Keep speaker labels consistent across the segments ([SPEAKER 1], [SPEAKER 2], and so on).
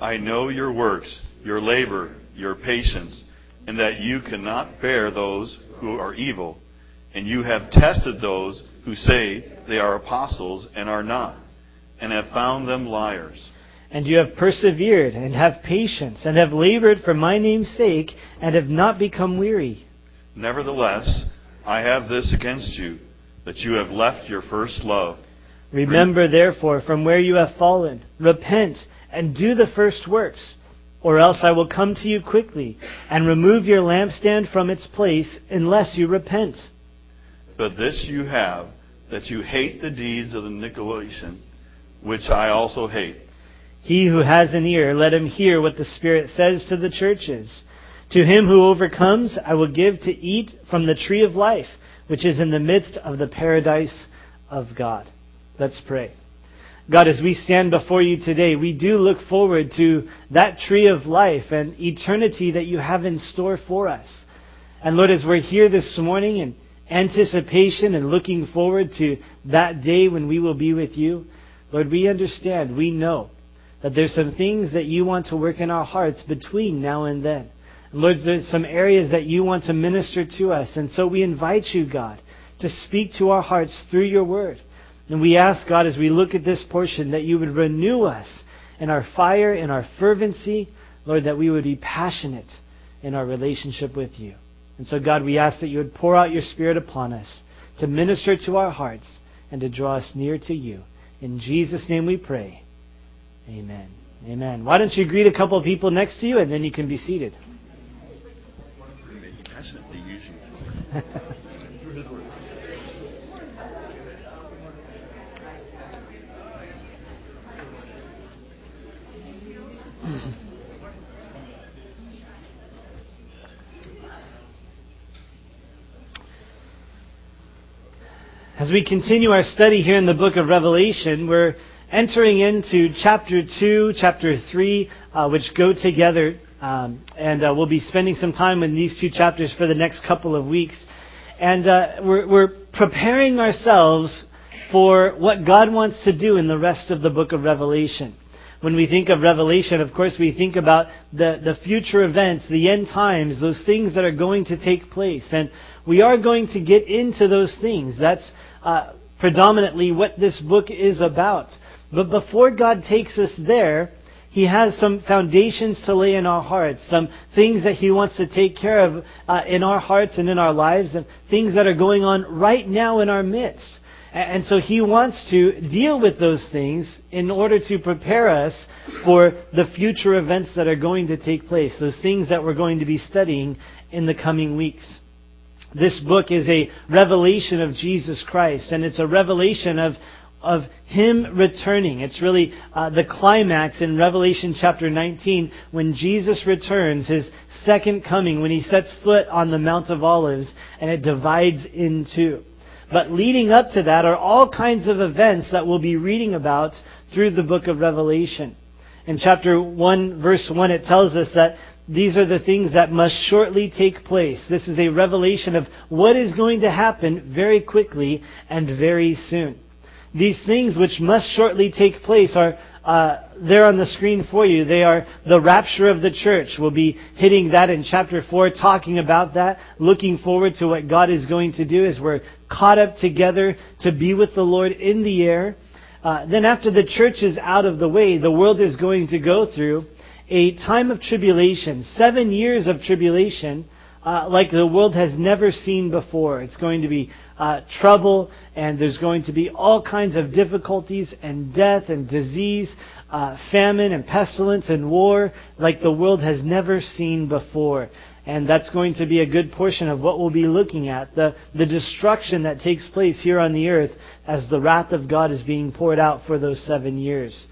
[SPEAKER 1] I know your works, your labor, your patience, and that you cannot bear those who are evil. And you have tested those who say they are apostles and are not, and have found them liars.
[SPEAKER 2] And you have persevered and have patience and have labored for my name's sake and have not become weary.
[SPEAKER 1] Nevertheless, I have this against you, that you have left your first love.
[SPEAKER 2] Remember therefore from where you have fallen, repent and do the first works, or else I will come to you quickly and remove your lampstand from its place unless you repent.
[SPEAKER 1] But this you have, that you hate the deeds of the Nicolaitans, which I also hate.
[SPEAKER 2] He who has an ear, let him hear what the Spirit says to the churches. To him who overcomes, I will give to eat from the tree of life, which is in the midst of the paradise of God. Let's pray. God, as we stand before you today, we do look forward to that tree of life and eternity that you have in store for us. And Lord, as we're here this morning in anticipation and looking forward to that day when we will be with you, Lord, we understand, we know that there's some things that you want to work in our hearts between now and then. And Lord, there's some areas that you want to minister to us. And so we invite you, God, to speak to our hearts through your word. And we ask, God, as we look at this portion, that you would renew us in our fire, in our fervency, Lord, that we would be passionate in our relationship with you. And so, God, we ask that you would pour out your Spirit upon us to minister to our hearts and to draw us near to you. In Jesus' name we pray. Amen. Amen. Why don't you greet a couple of people next to you and then you can be seated. As we continue our study here in the book of Revelation, we're entering into chapter 2, chapter 3, uh, which go together. Um, and uh, we'll be spending some time in these two chapters for the next couple of weeks. And uh, we're, we're preparing ourselves for what God wants to do in the rest of the book of Revelation. When we think of Revelation, of course, we think about the, the future events, the end times, those things that are going to take place. And we are going to get into those things. That's uh, predominantly what this book is about. But before God takes us there, He has some foundations to lay in our hearts, some things that He wants to take care of uh, in our hearts and in our lives, and things that are going on right now in our midst. And so He wants to deal with those things in order to prepare us for the future events that are going to take place, those things that we're going to be studying in the coming weeks. This book is a revelation of Jesus Christ, and it's a revelation of, of Him returning. It's really uh, the climax in Revelation chapter 19 when Jesus returns, His second coming, when He sets foot on the Mount of Olives, and it divides in two. But leading up to that are all kinds of events that we'll be reading about through the book of Revelation. In chapter 1, verse 1, it tells us that these are the things that must shortly take place. This is a revelation of what is going to happen very quickly and very soon. These things which must shortly take place are uh, there on the screen for you. They are the rapture of the church. We'll be hitting that in chapter 4, talking about that, looking forward to what God is going to do as we're caught up together to be with the Lord in the air. Uh, then after the church is out of the way, the world is going to go through a time of tribulation, seven years of tribulation, uh, like the world has never seen before. It's going to be uh, trouble, and there's going to be all kinds of difficulties and death and disease, uh, famine and pestilence and war, like the world has never seen before. And that's going to be a good portion of what we'll be looking at. The, the destruction that takes place here on the earth as the wrath of God is being poured out for those seven years.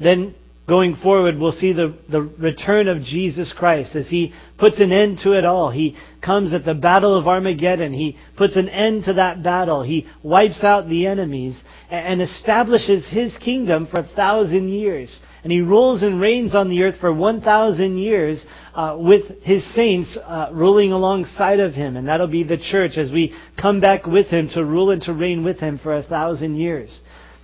[SPEAKER 2] Then Going forward, we'll see the, the return of Jesus Christ as He puts an end to it all. He comes at the battle of Armageddon. He puts an end to that battle. He wipes out the enemies and establishes His kingdom for a thousand years. And He rules and reigns on the earth for 1,000 years uh, with His saints uh, ruling alongside of Him. And that'll be the church as we come back with Him to rule and to reign with Him for a thousand years.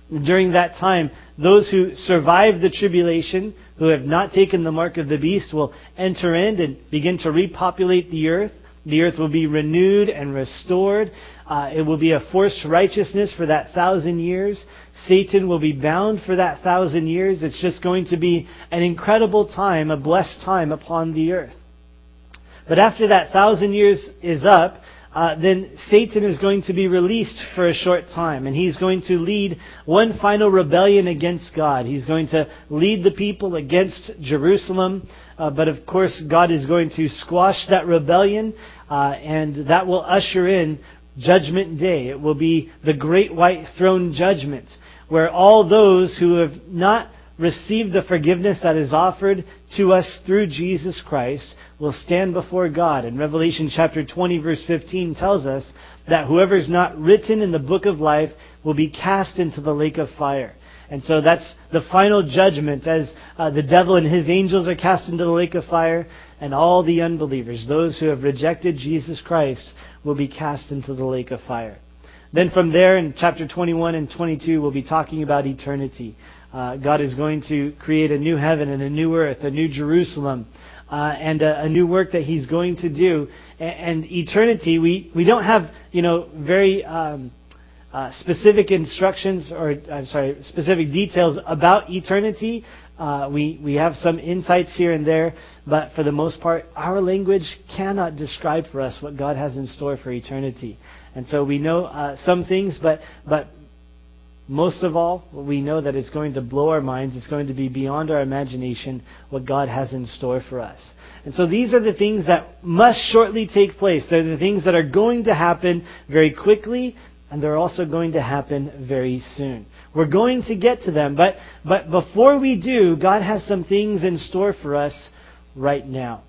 [SPEAKER 2] during that time, those who survive the tribulation, who have not taken the mark of the beast, will enter in and begin to repopulate the earth. The earth will be renewed and restored. Uh, it will be a forced righteousness for that thousand years. Satan will be bound for that thousand years. It's just going to be an incredible time, a blessed time upon the earth. But after that thousand years is up, uh, then Satan is going to be released for a short time, and he's going to lead one final rebellion against God. He's going to lead the people against Jerusalem, uh, but of course, God is going to squash that rebellion, uh, and that will usher in Judgment Day. It will be the great white throne judgment, where all those who have not received the forgiveness that is offered to us through Jesus Christ will stand before God. And Revelation chapter 20 verse 15 tells us that whoever is not written in the book of life will be cast into the lake of fire. And so that's the final judgment as uh, the devil and his angels are cast into the lake of fire and all the unbelievers, those who have rejected Jesus Christ, will be cast into the lake of fire. Then from there in chapter 21 and 22, we'll be talking about eternity. Uh, God is going to create a new heaven and a new earth, a new Jerusalem, uh, and a, a, new work that He's going to do. And, and, eternity, we, we don't have, you know, very um, uh, specific instructions or, I'm sorry, specific details about eternity. Uh, we, we have some insights here and there, but for the most part, our language cannot describe for us what God has in store for eternity. And so we know uh, some things, but, but most of all, we know that it's going to blow our minds. It's going to be beyond our imagination what God has in store for us. And so these are the things that must shortly take place. They're the things that are going to happen very quickly, and they're also going to happen very soon. We're going to get to them, but, but before we do, God has some things in store for us right now.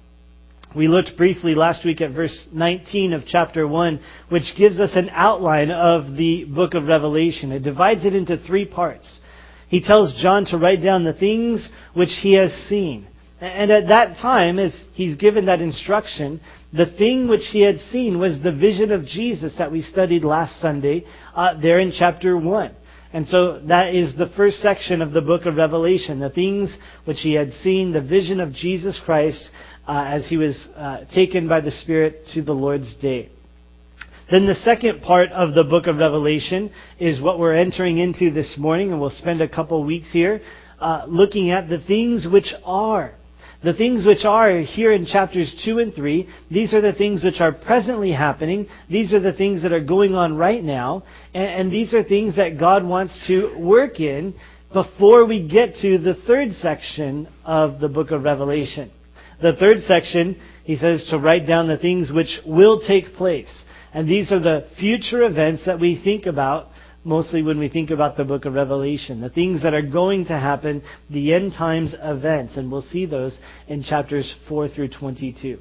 [SPEAKER 2] We looked briefly last week at verse 19 of chapter 1, which gives us an outline of the book of Revelation. It divides it into three parts. He tells John to write down the things which he has seen. And at that time, as he's given that instruction, the thing which he had seen was the vision of Jesus that we studied last Sunday uh, there in chapter 1. And so that is the first section of the book of Revelation. The things which he had seen, the vision of Jesus Christ uh, as he was uh, taken by the Spirit to the Lord's day. Then the second part of the book of Revelation is what we're entering into this morning, and we'll spend a couple weeks here uh, looking at the things which are. The things which are here in chapters 2 and 3, these are the things which are presently happening. These are the things that are going on right now. And, and these are things that God wants to work in before we get to the third section of the book of Revelation. The third section, he says to write down the things which will take place. And these are the future events that we think about mostly when we think about the book of Revelation. The things that are going to happen, the end times events. And we'll see those in chapters 4 through 22.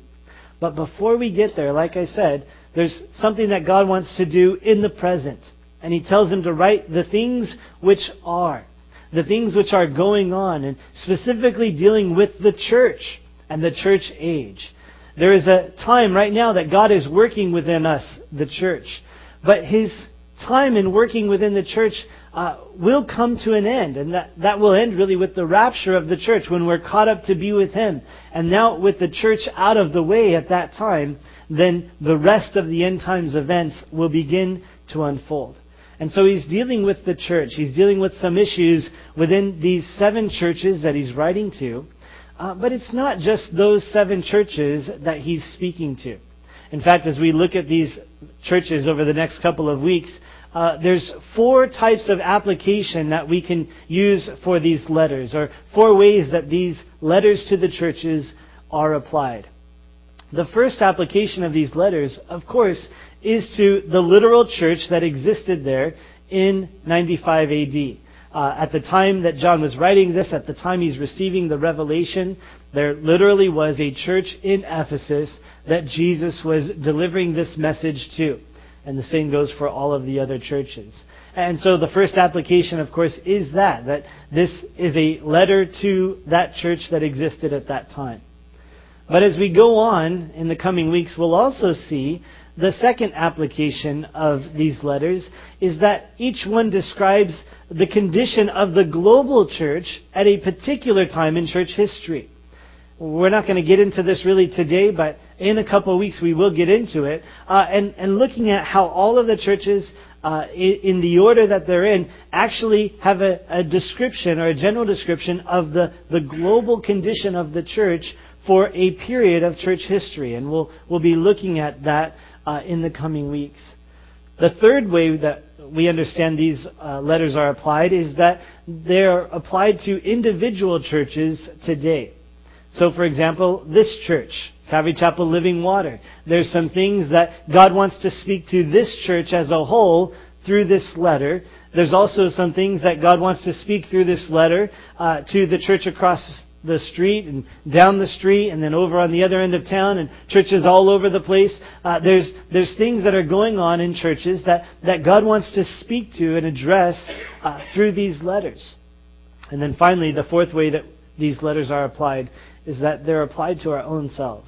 [SPEAKER 2] But before we get there, like I said, there's something that God wants to do in the present. And he tells him to write the things which are. The things which are going on. And specifically dealing with the church and the church age. There is a time right now that God is working within us, the church. But His time in working within the church uh, will come to an end. And that, that will end really with the rapture of the church when we're caught up to be with Him. And now with the church out of the way at that time, then the rest of the end times events will begin to unfold. And so he's dealing with the church. He's dealing with some issues within these seven churches that he's writing to. Uh, but it's not just those seven churches that he's speaking to. In fact, as we look at these churches over the next couple of weeks, uh, there's four types of application that we can use for these letters, or four ways that these letters to the churches are applied. The first application of these letters, of course, is to the literal church that existed there in 95 AD. Uh, at the time that John was writing this, at the time he's receiving the revelation, there literally was a church in Ephesus that Jesus was delivering this message to. And the same goes for all of the other churches. And so the first application, of course, is that, that this is a letter to that church that existed at that time. But as we go on in the coming weeks, we'll also see the second application of these letters is that each one describes the condition of the global church at a particular time in church history. We're not going to get into this really today, but in a couple of weeks we will get into it. Uh, and, and looking at how all of the churches, uh, in the order that they're in, actually have a, a description or a general description of the, the global condition of the church for a period of church history. And we'll, we'll be looking at that uh, in the coming weeks. The third way that we understand these uh, letters are applied is that they're applied to individual churches today. So, for example, this church, Calvary Chapel Living Water, there's some things that God wants to speak to this church as a whole through this letter. There's also some things that God wants to speak through this letter uh, to the church across the street and down the street and then over on the other end of town and churches all over the place. Uh, there's, there's things that are going on in churches that, that God wants to speak to and address uh, through these letters. And then finally, the fourth way that these letters are applied is that they're applied to our own selves.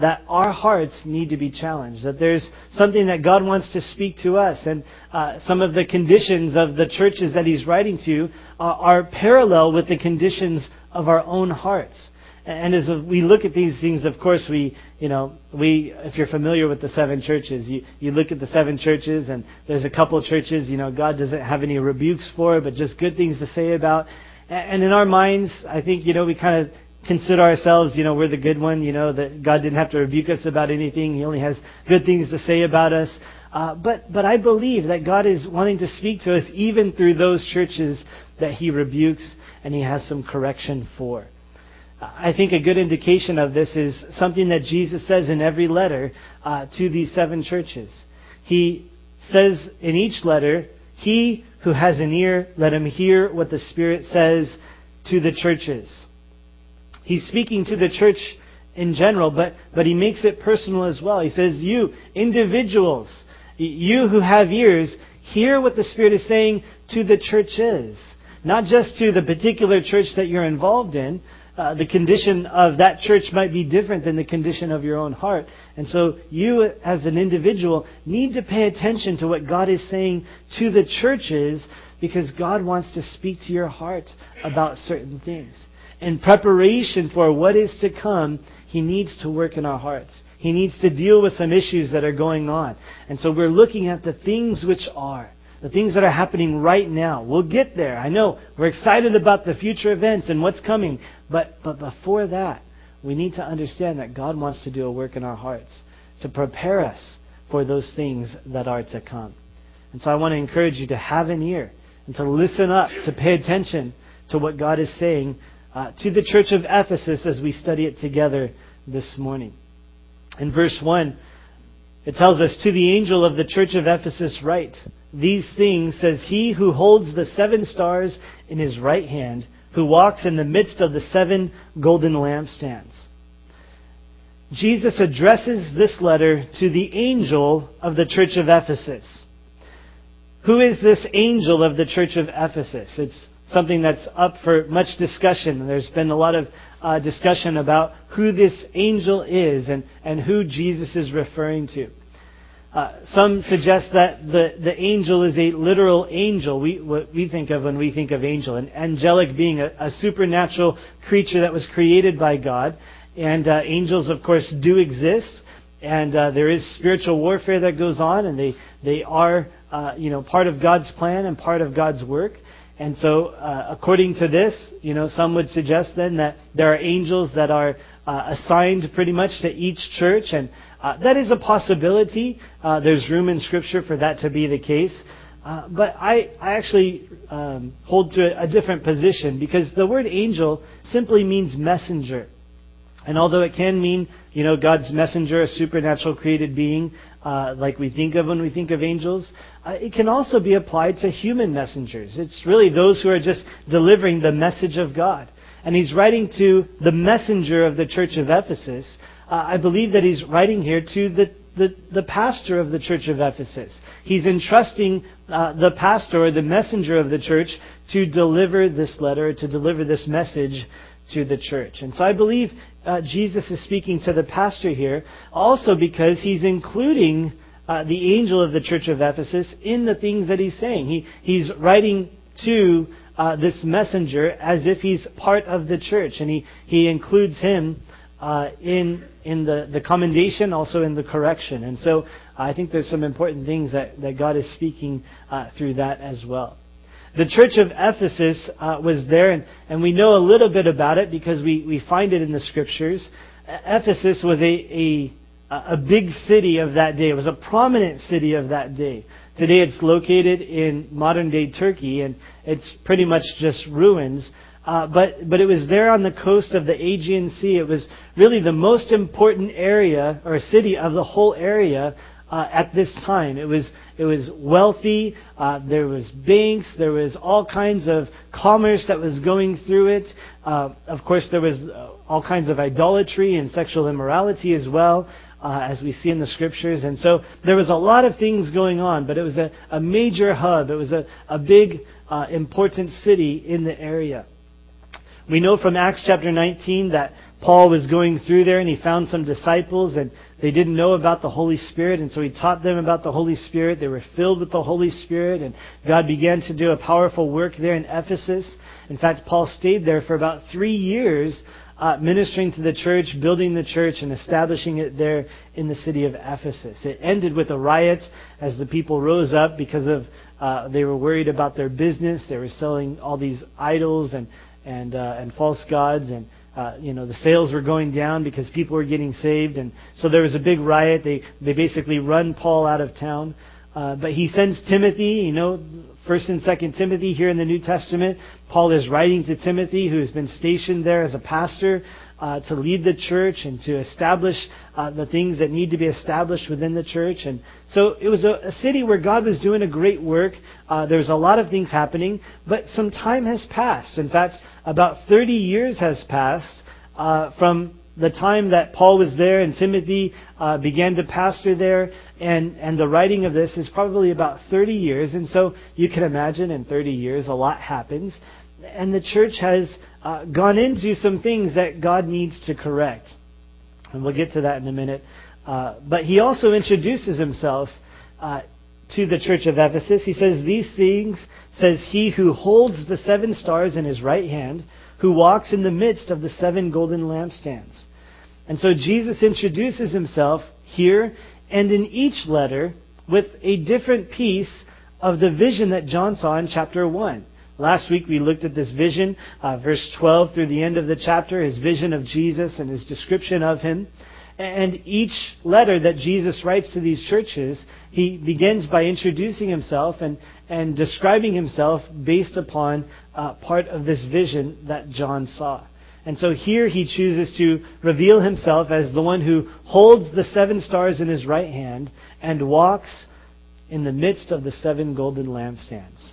[SPEAKER 2] That our hearts need to be challenged. That there's something that God wants to speak to us. And uh, some of the conditions of the churches that He's writing to uh, are parallel with the conditions of our own hearts. And as we look at these things, of course, we, you know, we, if you're familiar with the seven churches, you, you look at the seven churches and there's a couple of churches, you know, God doesn't have any rebukes for, but just good things to say about. And in our minds, I think, you know, we kind of consider ourselves, you know, we're the good one, you know, that God didn't have to rebuke us about anything. He only has good things to say about us. Uh, but, but I believe that God is wanting to speak to us even through those churches that He rebukes and he has some correction for. I think a good indication of this is something that Jesus says in every letter uh, to these seven churches. He says in each letter, He who has an ear, let him hear what the Spirit says to the churches. He's speaking to the church in general, but, but he makes it personal as well. He says, You, individuals, you who have ears, hear what the Spirit is saying to the churches. Not just to the particular church that you're involved in. Uh, the condition of that church might be different than the condition of your own heart. And so you, as an individual, need to pay attention to what God is saying to the churches because God wants to speak to your heart about certain things. In preparation for what is to come, He needs to work in our hearts. He needs to deal with some issues that are going on. And so we're looking at the things which are the things that are happening right now. We'll get there. I know we're excited about the future events and what's coming. But, but before that, we need to understand that God wants to do a work in our hearts to prepare us for those things that are to come. And so I want to encourage you to have an ear and to listen up, to pay attention to what God is saying uh, to the church of Ephesus as we study it together this morning. In verse 1, it tells us, To the angel of the church of Ephesus write, these things says he who holds the seven stars in his right hand, who walks in the midst of the seven golden lampstands. Jesus addresses this letter to the angel of the church of Ephesus. Who is this angel of the church of Ephesus? It's something that's up for much discussion. There's been a lot of uh, discussion about who this angel is and, and who Jesus is referring to. Uh, some suggest that the, the angel is a literal angel. We, what we think of when we think of angel, an angelic being, a, a supernatural creature that was created by God. And uh, angels, of course, do exist, and uh, there is spiritual warfare that goes on, and they they are uh, you know part of God's plan and part of God's work. And so, uh, according to this, you know, some would suggest then that there are angels that are uh, assigned pretty much to each church, and uh, that is a possibility. Uh, there's room in Scripture for that to be the case. Uh, but I, I actually um, hold to a, a different position because the word angel simply means messenger. And although it can mean, you know, God's messenger, a supernatural created being, uh, like we think of when we think of angels, uh, it can also be applied to human messengers. It's really those who are just delivering the message of God. And he's writing to the messenger of the church of Ephesus, uh, I believe that he's writing here to the, the, the, pastor of the church of Ephesus. He's entrusting uh, the pastor or the messenger of the church to deliver this letter, to deliver this message to the church. And so I believe uh, Jesus is speaking to the pastor here also because he's including uh, the angel of the church of Ephesus in the things that he's saying. He, he's writing to uh, this messenger as if he's part of the church, and he, he includes him uh, in, in the, the commendation, also in the correction. And so I think there's some important things that, that God is speaking uh, through that as well. The church of Ephesus uh, was there, and, and we know a little bit about it because we, we find it in the scriptures. Ephesus was a, a, a big city of that day. It was a prominent city of that day. Today it's located in modern day Turkey, and it's pretty much just ruins. Uh, but, but it was there on the coast of the Aegean Sea. It was really the most important area or city of the whole area uh, at this time. It was it was wealthy. Uh, there was banks. There was all kinds of commerce that was going through it. Uh, of course, there was uh, all kinds of idolatry and sexual immorality as well, uh, as we see in the scriptures. And so there was a lot of things going on. But it was a, a major hub. It was a, a big, uh, important city in the area. We know from Acts chapter 19 that Paul was going through there and he found some disciples and they didn't know about the Holy Spirit, and so he taught them about the Holy Spirit. They were filled with the Holy Spirit, and God began to do a powerful work there in Ephesus. In fact, Paul stayed there for about three years, uh, ministering to the church, building the church, and establishing it there in the city of Ephesus. It ended with a riot as the people rose up because of uh, they were worried about their business. They were selling all these idols and and uh, and false gods and uh, you know, the sales were going down because people were getting saved, and so there was a big riot. They they basically run Paul out of town. Uh, but he sends Timothy, you know, First and Second Timothy here in the New Testament. Paul is writing to Timothy, who has been stationed there as a pastor uh, to lead the church and to establish uh, the things that need to be established within the church. And so it was a, a city where God was doing a great work. Uh, there was a lot of things happening, but some time has passed. In fact, about 30 years has passed uh, from the time that Paul was there and Timothy uh, began to pastor there, and, and the writing of this is probably about 30 years. And so you can imagine in 30 years a lot happens. And the church has uh, gone into some things that God needs to correct. And we'll get to that in a minute. Uh, but he also introduces himself uh, to the church of Ephesus. He says, These things says he who holds the seven stars in his right hand, who walks in the midst of the seven golden lampstands. And so Jesus introduces himself here and in each letter with a different piece of the vision that John saw in chapter 1. Last week we looked at this vision, uh, verse 12 through the end of the chapter, his vision of Jesus and his description of him. And each letter that Jesus writes to these churches, he begins by introducing himself and, and describing himself based upon uh, part of this vision that John saw. And so here he chooses to reveal himself as the one who holds the seven stars in his right hand and walks in the midst of the seven golden lampstands.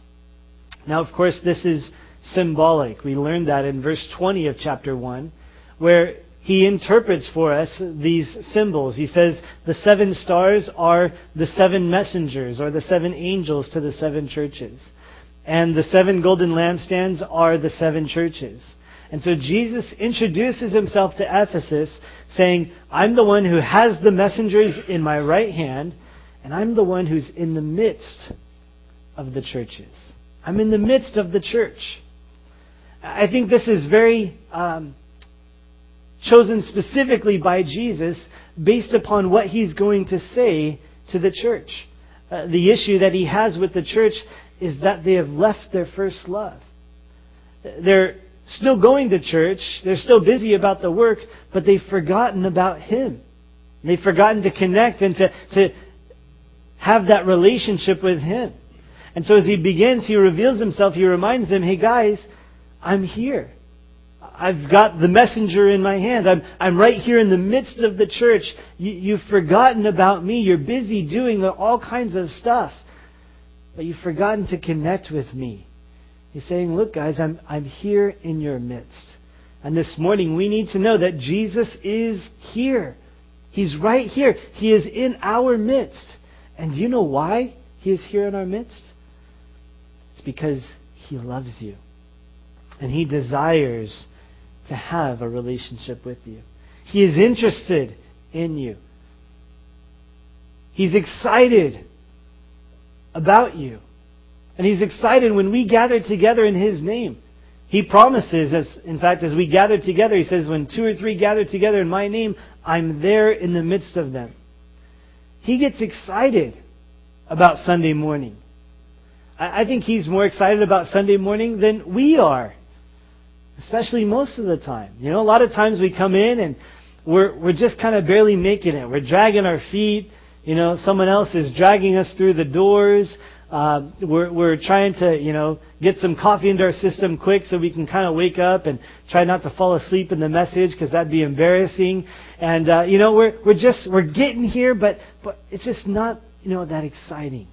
[SPEAKER 2] Now, of course, this is symbolic. We learned that in verse 20 of chapter 1, where he interprets for us these symbols. He says the seven stars are the seven messengers or the seven angels to the seven churches. And the seven golden lampstands are the seven churches. And so Jesus introduces himself to Ephesus saying, I'm the one who has the messengers in my right hand, and I'm the one who's in the midst of the churches. I'm in the midst of the church. I think this is very um, chosen specifically by Jesus based upon what he's going to say to the church. Uh, the issue that he has with the church is that they have left their first love. They're still going to church, they're still busy about the work, but they've forgotten about him. They've forgotten to connect and to, to have that relationship with him. And so as he begins, he reveals himself, he reminds them, hey guys, I'm here. I've got the messenger in my hand. I'm, I'm right here in the midst of the church. You, you've forgotten about me. You're busy doing all kinds of stuff. But you've forgotten to connect with me. He's saying, look guys, I'm, I'm here in your midst. And this morning we need to know that Jesus is here. He's right here. He is in our midst. And do you know why He is here in our midst? It's because He loves you. And He desires to have a relationship with you. He is interested in you. He's excited about you. And He's excited when we gather together in His name. He promises, as, in fact, as we gather together, He says, when two or three gather together in my name, I'm there in the midst of them. He gets excited about Sunday morning. I, I think He's more excited about Sunday morning than we are. Especially most of the time. You know, a lot of times we come in and we're, we're just kind of barely making it. We're dragging our feet. You know, someone else is dragging us through the doors. Uh, we're, we're trying to, you know, get some coffee into our system quick so we can kind of wake up and try not to fall asleep in the message because that'd be embarrassing. And, uh, you know, we're, we're just, we're getting here, but, but it's just not, you know, that exciting.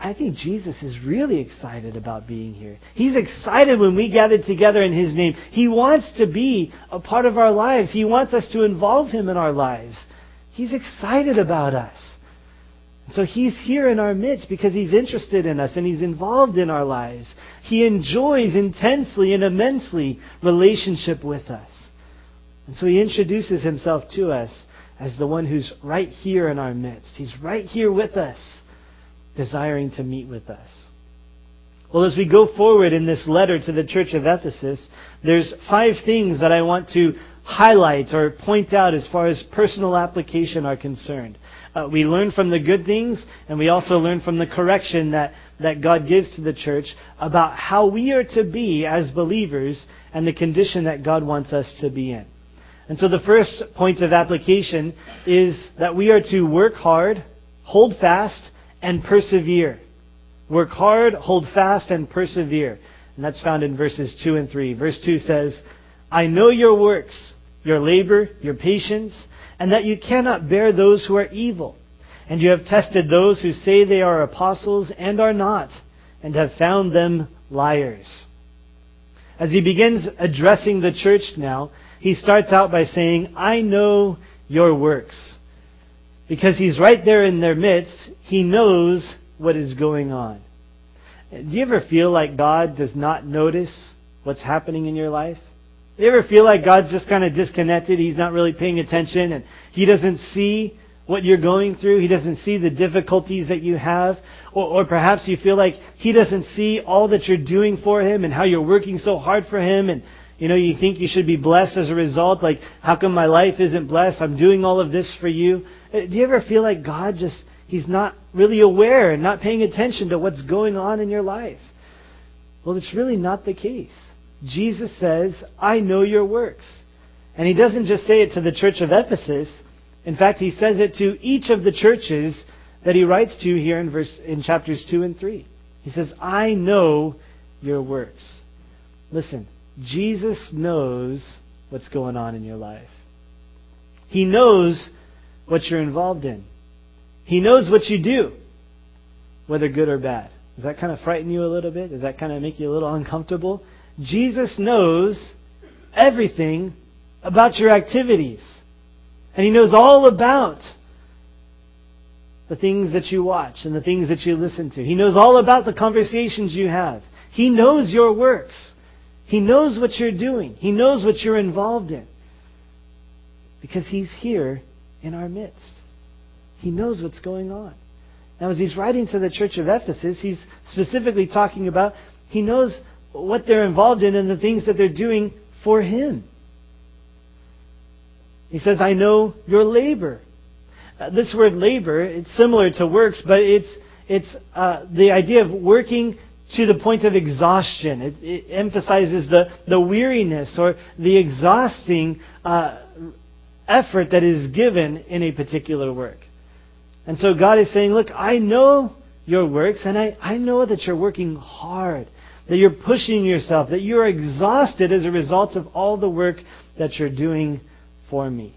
[SPEAKER 2] I think Jesus is really excited about being here. He's excited when we gather together in His name. He wants to be a part of our lives. He wants us to involve Him in our lives. He's excited about us. So He's here in our midst because He's interested in us and He's involved in our lives. He enjoys intensely and immensely relationship with us. And so He introduces Himself to us as the one who's right here in our midst. He's right here with us desiring to meet with us. Well, as we go forward in this letter to the church of Ephesus, there's five things that I want to highlight or point out as far as personal application are concerned. Uh, we learn from the good things, and we also learn from the correction that, that God gives to the church about how we are to be as believers and the condition that God wants us to be in. And so the first point of application is that we are to work hard, hold fast, and persevere. Work hard, hold fast, and persevere. And that's found in verses 2 and 3. Verse 2 says, I know your works, your labor, your patience, and that you cannot bear those who are evil. And you have tested those who say they are apostles and are not, and have found them liars. As he begins addressing the church now, he starts out by saying, I know your works. Because he's right there in their midst, he knows what is going on. Do you ever feel like God does not notice what's happening in your life? Do you ever feel like God's just kind of disconnected? He's not really paying attention and he doesn't see what you're going through. He doesn't see the difficulties that you have. Or, or perhaps you feel like he doesn't see all that you're doing for him and how you're working so hard for him and you know, you think you should be blessed as a result. Like, how come my life isn't blessed? I'm doing all of this for you. Uh, do you ever feel like God just, He's not really aware and not paying attention to what's going on in your life? Well, it's really not the case. Jesus says, I know your works. And He doesn't just say it to the church of Ephesus. In fact, He says it to each of the churches that He writes to here in, verse, in chapters 2 and 3. He says, I know your works. Listen, Jesus knows what's going on in your life. He knows what you're involved in. He knows what you do, whether good or bad. Does that kind of frighten you a little bit? Does that kind of make you a little uncomfortable? Jesus knows everything about your activities. And He knows all about the things that you watch and the things that you listen to. He knows all about the conversations you have. He knows your works. He knows what you're doing. He knows what you're involved in. Because He's here in our midst. He knows what's going on. Now, as he's writing to the church of Ephesus, he's specifically talking about he knows what they're involved in and the things that they're doing for him. He says, I know your labor. Uh, this word labor, it's similar to works, but it's, it's uh, the idea of working to the point of exhaustion. It, it emphasizes the, the weariness or the exhausting uh, effort that is given in a particular work. And so God is saying, Look, I know your works, and I, I know that you're working hard, that you're pushing yourself, that you're exhausted as a result of all the work that you're doing for me.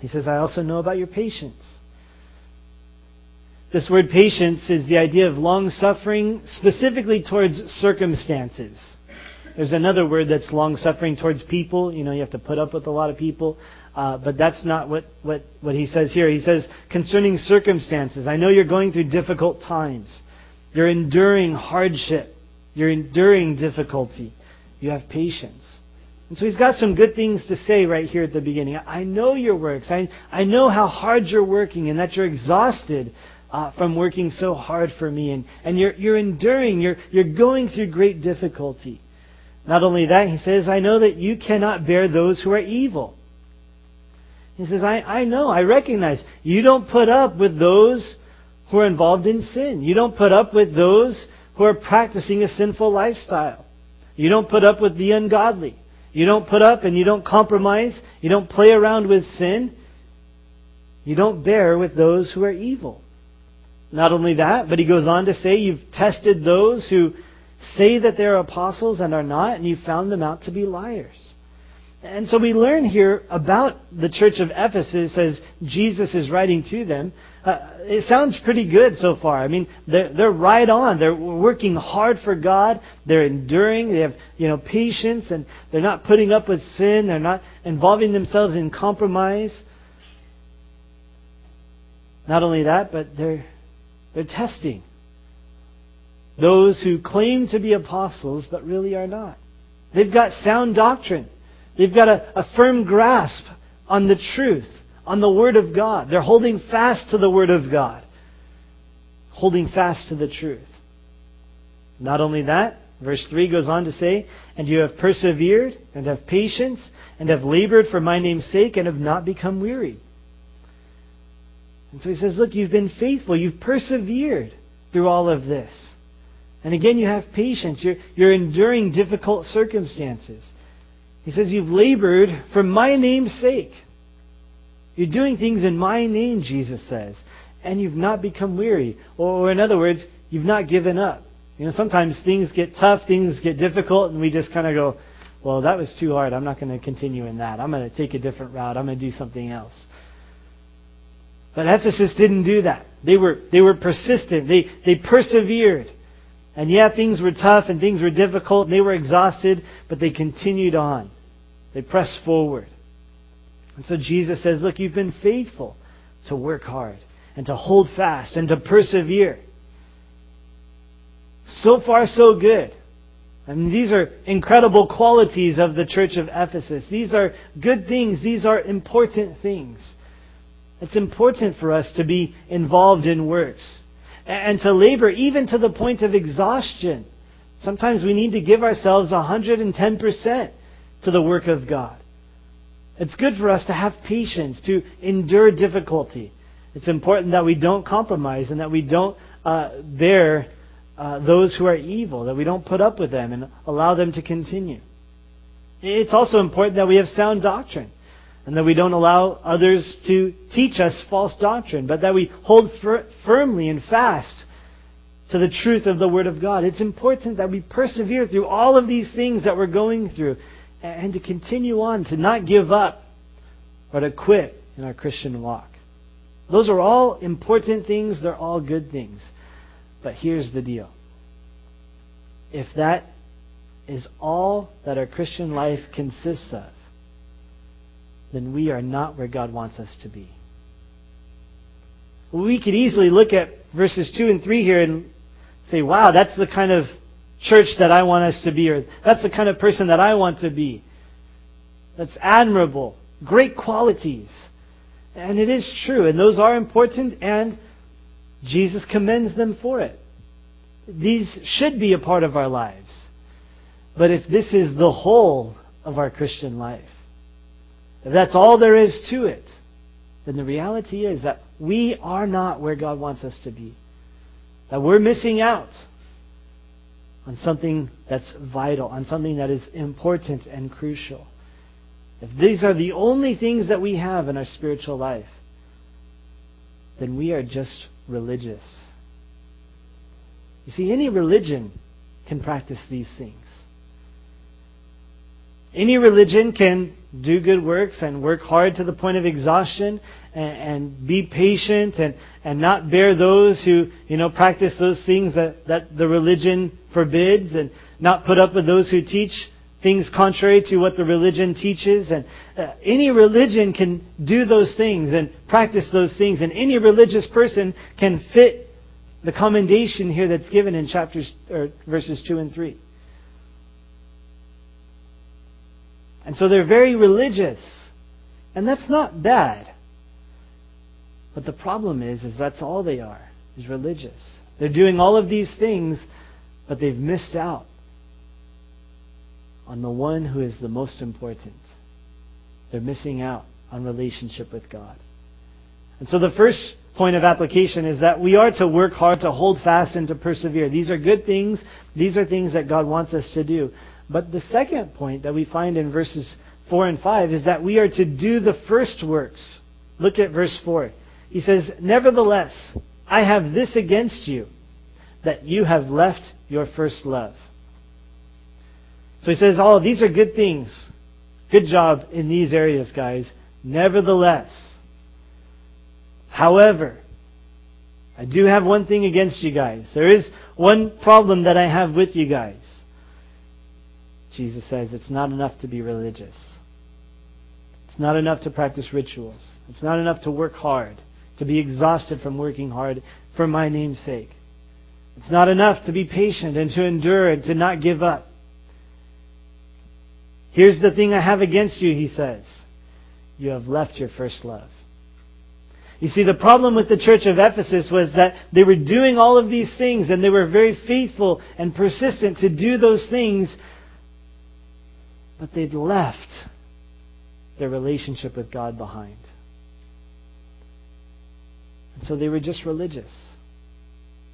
[SPEAKER 2] He says, I also know about your patience. This word patience is the idea of long suffering, specifically towards circumstances. There's another word that's long suffering towards people. You know, you have to put up with a lot of people. Uh, but that's not what, what, what he says here. He says, concerning circumstances, I know you're going through difficult times. You're enduring hardship. You're enduring difficulty. You have patience. And so he's got some good things to say right here at the beginning. I know your works. I, I know how hard you're working and that you're exhausted uh, from working so hard for me. And, and you're, you're enduring. You're, you're going through great difficulty. Not only that, he says, I know that you cannot bear those who are evil. He says, I, I know, I recognize. You don't put up with those who are involved in sin. You don't put up with those who are practicing a sinful lifestyle. You don't put up with the ungodly. You don't put up and you don't compromise. You don't play around with sin. You don't bear with those who are evil. Not only that, but he goes on to say you've tested those who say that they're apostles and are not, and you found them out to be liars. And so we learn here about the church of Ephesus as Jesus is writing to them. Uh, it sounds pretty good so far. I mean, they're, they're right on. They're working hard for God. They're enduring. They have, you know, patience and they're not putting up with sin. They're not involving themselves in compromise. Not only that, but they're, they're testing those who claim to be apostles but really are not. They've got sound doctrine. They've got a, a firm grasp on the truth, on the Word of God. They're holding fast to the Word of God, holding fast to the truth. Not only that, verse 3 goes on to say, And you have persevered, and have patience, and have labored for my name's sake, and have not become weary. And so he says, Look, you've been faithful. You've persevered through all of this. And again, you have patience. You're, you're enduring difficult circumstances. He says, You've labored for my name's sake. You're doing things in my name, Jesus says, and you've not become weary. Or, in other words, you've not given up. You know, sometimes things get tough, things get difficult, and we just kind of go, well, that was too hard. I'm not going to continue in that. I'm going to take a different route. I'm going to do something else. But Ephesus didn't do that. They were, they were persistent. They, they persevered. And yeah, things were tough and things were difficult and they were exhausted, but they continued on. They pressed forward. And so Jesus says, Look, you've been faithful to work hard and to hold fast and to persevere. So far, so good. I mean, these are incredible qualities of the church of Ephesus. These are good things. These are important things. It's important for us to be involved in works and to labor even to the point of exhaustion. Sometimes we need to give ourselves 110% to the work of God. It's good for us to have patience, to endure difficulty. It's important that we don't compromise and that we don't uh, bear uh, those who are evil, that we don't put up with them and allow them to continue. It's also important that we have sound doctrine and that we don't allow others to teach us false doctrine, but that we hold fir- firmly and fast to the truth of the Word of God. It's important that we persevere through all of these things that we're going through and to continue on, to not give up or to quit in our Christian walk. Those are all important things, they're all good things. But here's the deal if that is all that our Christian life consists of, then we are not where God wants us to be. We could easily look at verses 2 and 3 here and say, wow, that's the kind of church that I want us to be, or that's the kind of person that I want to be. That's admirable. Great qualities. And it is true, and those are important, and Jesus commends them for it. These should be a part of our lives. But if this is the whole of our Christian life, if that's all there is to it, then the reality is that we are not where God wants us to be. That we're missing out on something that's vital, on something that is important and crucial. If these are the only things that we have in our spiritual life, then we are just religious. You see, any religion can practice these things. Any religion can do good works and work hard to the point of exhaustion and, and, be patient and, and not bear those who, you know, practice those things that, that the religion forbids and not put up with those who teach things contrary to what the religion teaches. And uh, any religion can do those things and practice those things. And any religious person can fit the commendation here that's given in chapters or verses 2 and 3. And so they're very religious. And that's not bad. But the problem is, is that's all they are, is religious. They're doing all of these things, but they've missed out on the one who is the most important. They're missing out on relationship with God. And so the first point of application is that we are to work hard, to hold fast, and to persevere. These are good things. These are things that God wants us to do. But the second point that we find in verses 4 and 5 is that we are to do the first works. Look at verse 4. He says, Nevertheless, I have this against you, that you have left your first love. So he says, Oh, these are good things. Good job in these areas, guys. Nevertheless, however, I do have one thing against you guys. There is one problem that I have with you guys. Jesus says it's not enough to be religious. It's not enough to practice rituals. It's not enough to work hard, to be exhausted from working hard for my name's sake. It's not enough to be patient and to endure and to not give up. Here's the thing I have against you, he says. You have left your first love. You see, the problem with the church of Ephesus was that they were doing all of these things and they were very faithful and persistent to do those things, but they'd left their relationship with God behind. And so they were just religious.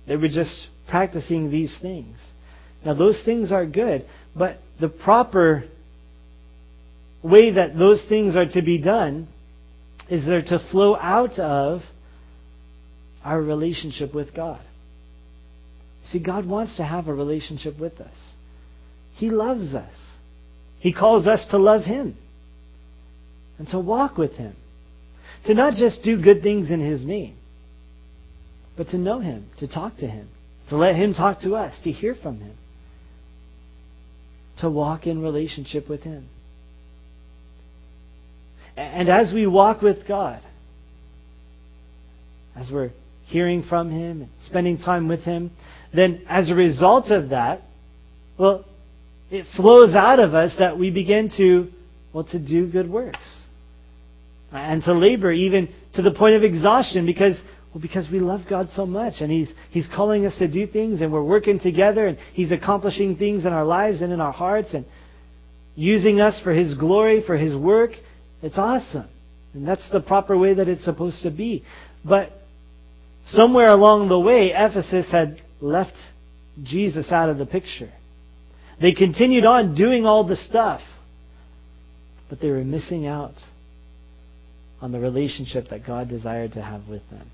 [SPEAKER 2] They were just practicing these things. Now, those things are good, but the proper way that those things are to be done is they're to flow out of our relationship with God. See, God wants to have a relationship with us. He loves us. He calls us to love Him and to walk with Him. To not just do good things in His name, but to know Him, to talk to Him, to let Him talk to us, to hear from Him, to walk in relationship with Him. And as we walk with God, as we're hearing from Him and spending time with Him, then as a result of that, well, it flows out of us that we begin to, well, to do good works. And to labor even to the point of exhaustion because, well, because we love God so much and He's, He's calling us to do things and we're working together and He's accomplishing things in our lives and in our hearts and using us for His glory, for His work. It's awesome. And that's the proper way that it's supposed to be. But somewhere along the way, Ephesus had left Jesus out of the picture. They continued on doing all the stuff, but they were missing out on the relationship that God desired to have with them.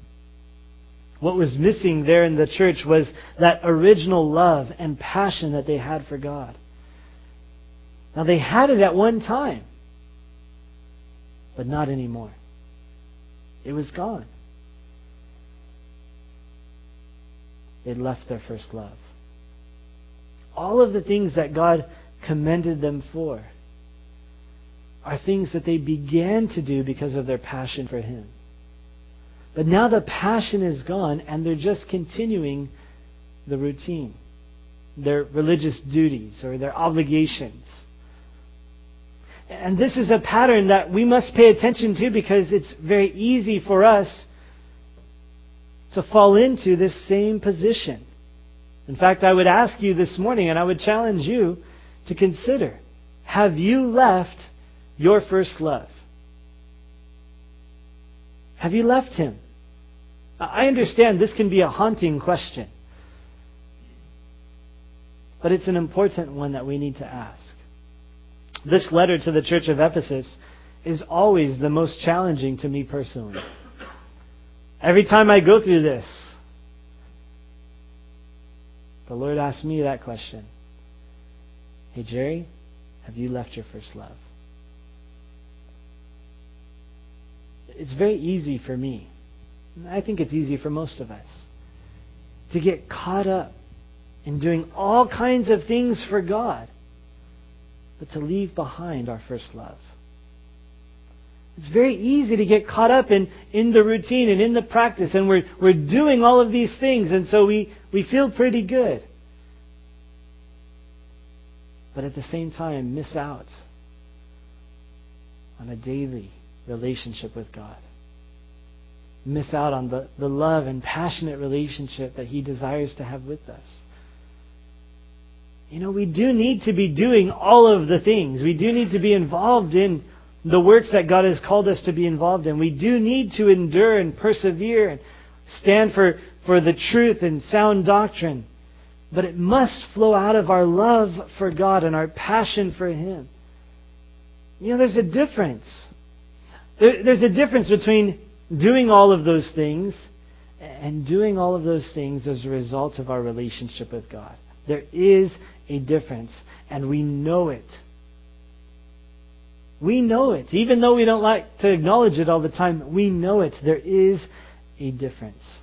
[SPEAKER 2] What was missing there in the church was that original love and passion that they had for God. Now, they had it at one time but not anymore. It was gone. They'd left their first love. All of the things that God commended them for are things that they began to do because of their passion for Him. But now the passion is gone and they're just continuing the routine, their religious duties or their obligations. And this is a pattern that we must pay attention to because it's very easy for us to fall into this same position. In fact, I would ask you this morning, and I would challenge you to consider have you left your first love? Have you left him? I understand this can be a haunting question, but it's an important one that we need to ask. This letter to the church of Ephesus is always the most challenging to me personally. Every time I go through this, the Lord asked me that question Hey, Jerry, have you left your first love? It's very easy for me. I think it's easy for most of us to get caught up in doing all kinds of things for God but to leave behind our first love. It's very easy to get caught up in, in the routine and in the practice, and we're, we're doing all of these things, and so we, we feel pretty good. But at the same time, miss out on a daily relationship with God. Miss out on the, the love and passionate relationship that He desires to have with us. You know, we do need to be doing all of the things. We do need to be involved in the works that God has called us to be involved in. We do need to endure and persevere and stand for, for the truth and sound doctrine. But it must flow out of our love for God and our passion for Him. You know, there's a difference. There's a difference between doing all of those things and doing all of those things as a result of our relationship with God. There is a difference, and we know it. We know it. Even though we don't like to acknowledge it all the time, we know it. There is a difference.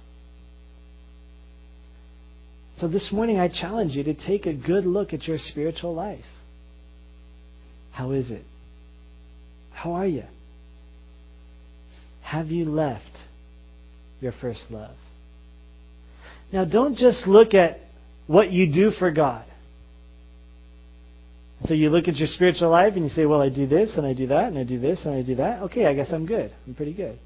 [SPEAKER 2] So this morning, I challenge you to take a good look at your spiritual life. How is it? How are you? Have you left your first love? Now, don't just look at what you do for God. So you look at your spiritual life and you say, well, I do this and I do that and I do this and I do that. Okay, I guess I'm good. I'm pretty good.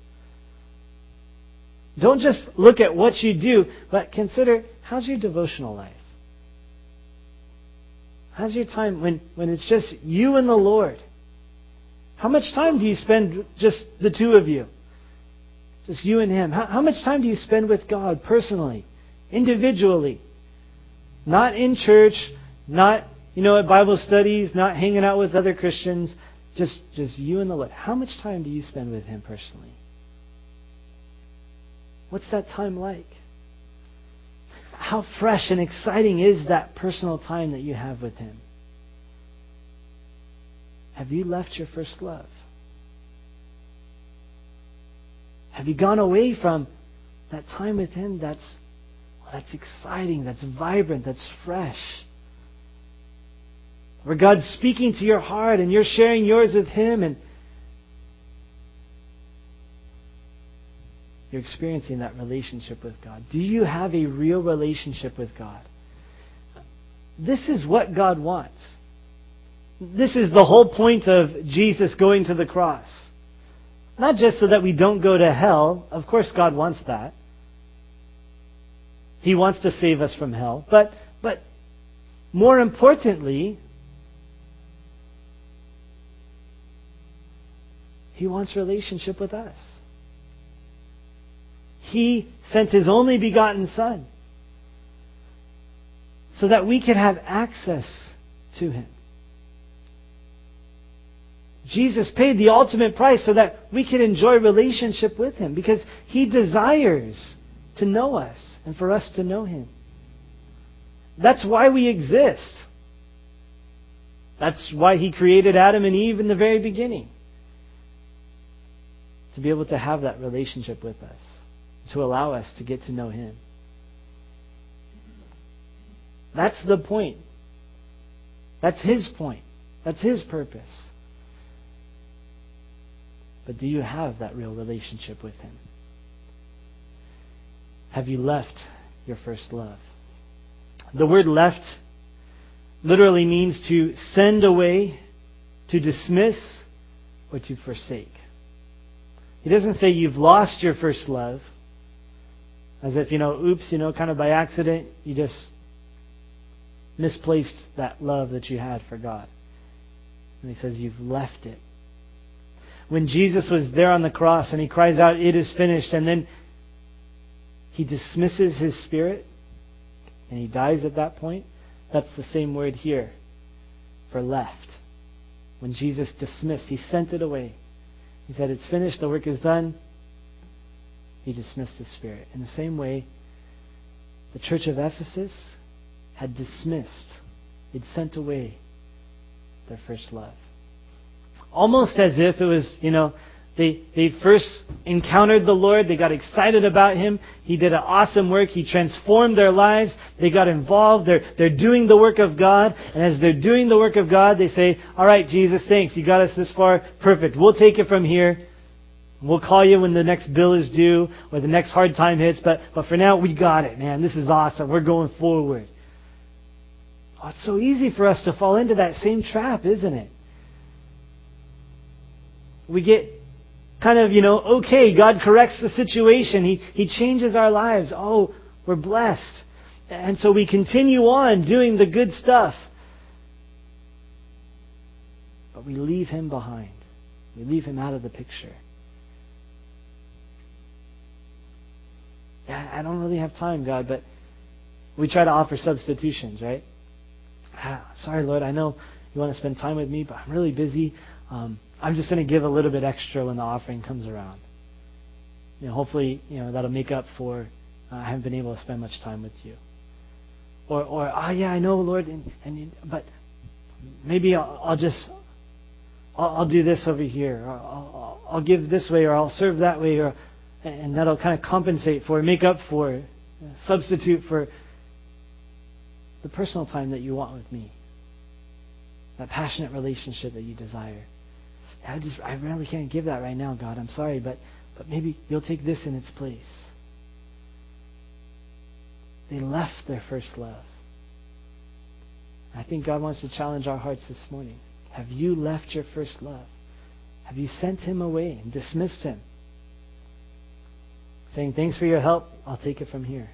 [SPEAKER 2] Don't just look at what you do, but consider how's your devotional life? How's your time when, when it's just you and the Lord? How much time do you spend just the two of you? Just you and Him. How, how much time do you spend with God personally, individually? Not in church, not you know, at Bible studies, not hanging out with other Christians, just, just you and the Lord. How much time do you spend with Him personally? What's that time like? How fresh and exciting is that personal time that you have with Him? Have you left your first love? Have you gone away from that time with Him that's, well, that's exciting, that's vibrant, that's fresh? Where God's speaking to your heart and you're sharing yours with Him and you're experiencing that relationship with God. Do you have a real relationship with God? This is what God wants. This is the whole point of Jesus going to the cross. Not just so that we don't go to hell. Of course, God wants that. He wants to save us from hell. But, but more importantly, He wants relationship with us. He sent His only begotten Son so that we could have access to Him. Jesus paid the ultimate price so that we could enjoy relationship with Him because He desires to know us and for us to know Him. That's why we exist. That's why He created Adam and Eve in the very beginning to be able to have that relationship with us, to allow us to get to know Him. That's the point. That's His point. That's His purpose. But do you have that real relationship with Him? Have you left your first love? The word left literally means to send away, to dismiss, or to forsake. He doesn't say you've lost your first love. As if, you know, oops, you know, kind of by accident, you just misplaced that love that you had for God. And he says you've left it. When Jesus was there on the cross and he cries out, It is finished, and then he dismisses his spirit and he dies at that point, that's the same word here for left. When Jesus dismissed, he sent it away. He said, It's finished, the work is done. He dismissed his spirit. In the same way, the church of Ephesus had dismissed, had sent away their first love. Almost as if it was, you know, they, they first encountered the Lord. They got excited about Him. He did an awesome work. He transformed their lives. They got involved. They're, they're doing the work of God. And as they're doing the work of God, they say, All right, Jesus, thanks. You got us this far. Perfect. We'll take it from here. We'll call you when the next bill is due or the next hard time hits. But, but for now, we got it, man. This is awesome. We're going forward. Oh, it's so easy for us to fall into that same trap, isn't it? we get kind of, you know, okay, God corrects the situation. He, he changes our lives. Oh, we're blessed. And so we continue on doing the good stuff. But we leave him behind. We leave him out of the picture. I don't really have time, God, but we try to offer substitutions, right? Ah, sorry, Lord, I know you want to spend time with me, but I'm really busy. Um, I'm just going to give a little bit extra when the offering comes around. You know, hopefully, you know that'll make up for uh, I haven't been able to spend much time with you. Or, or ah, yeah, I know, Lord, and, and but maybe I'll, I'll just I'll, I'll, do this over here, or I'll, I'll give this way, or I'll serve that way, or and that'll kind of compensate for, make up for, uh, substitute for the personal time that you want with me, that passionate relationship that you desire. I just I really can't give that right now, God. I'm sorry, but but maybe you'll take this in its place. They left their first love. I think God wants to challenge our hearts this morning. Have you left your first love? Have you sent him away and dismissed him? Saying, Thanks for your help, I'll take it from here.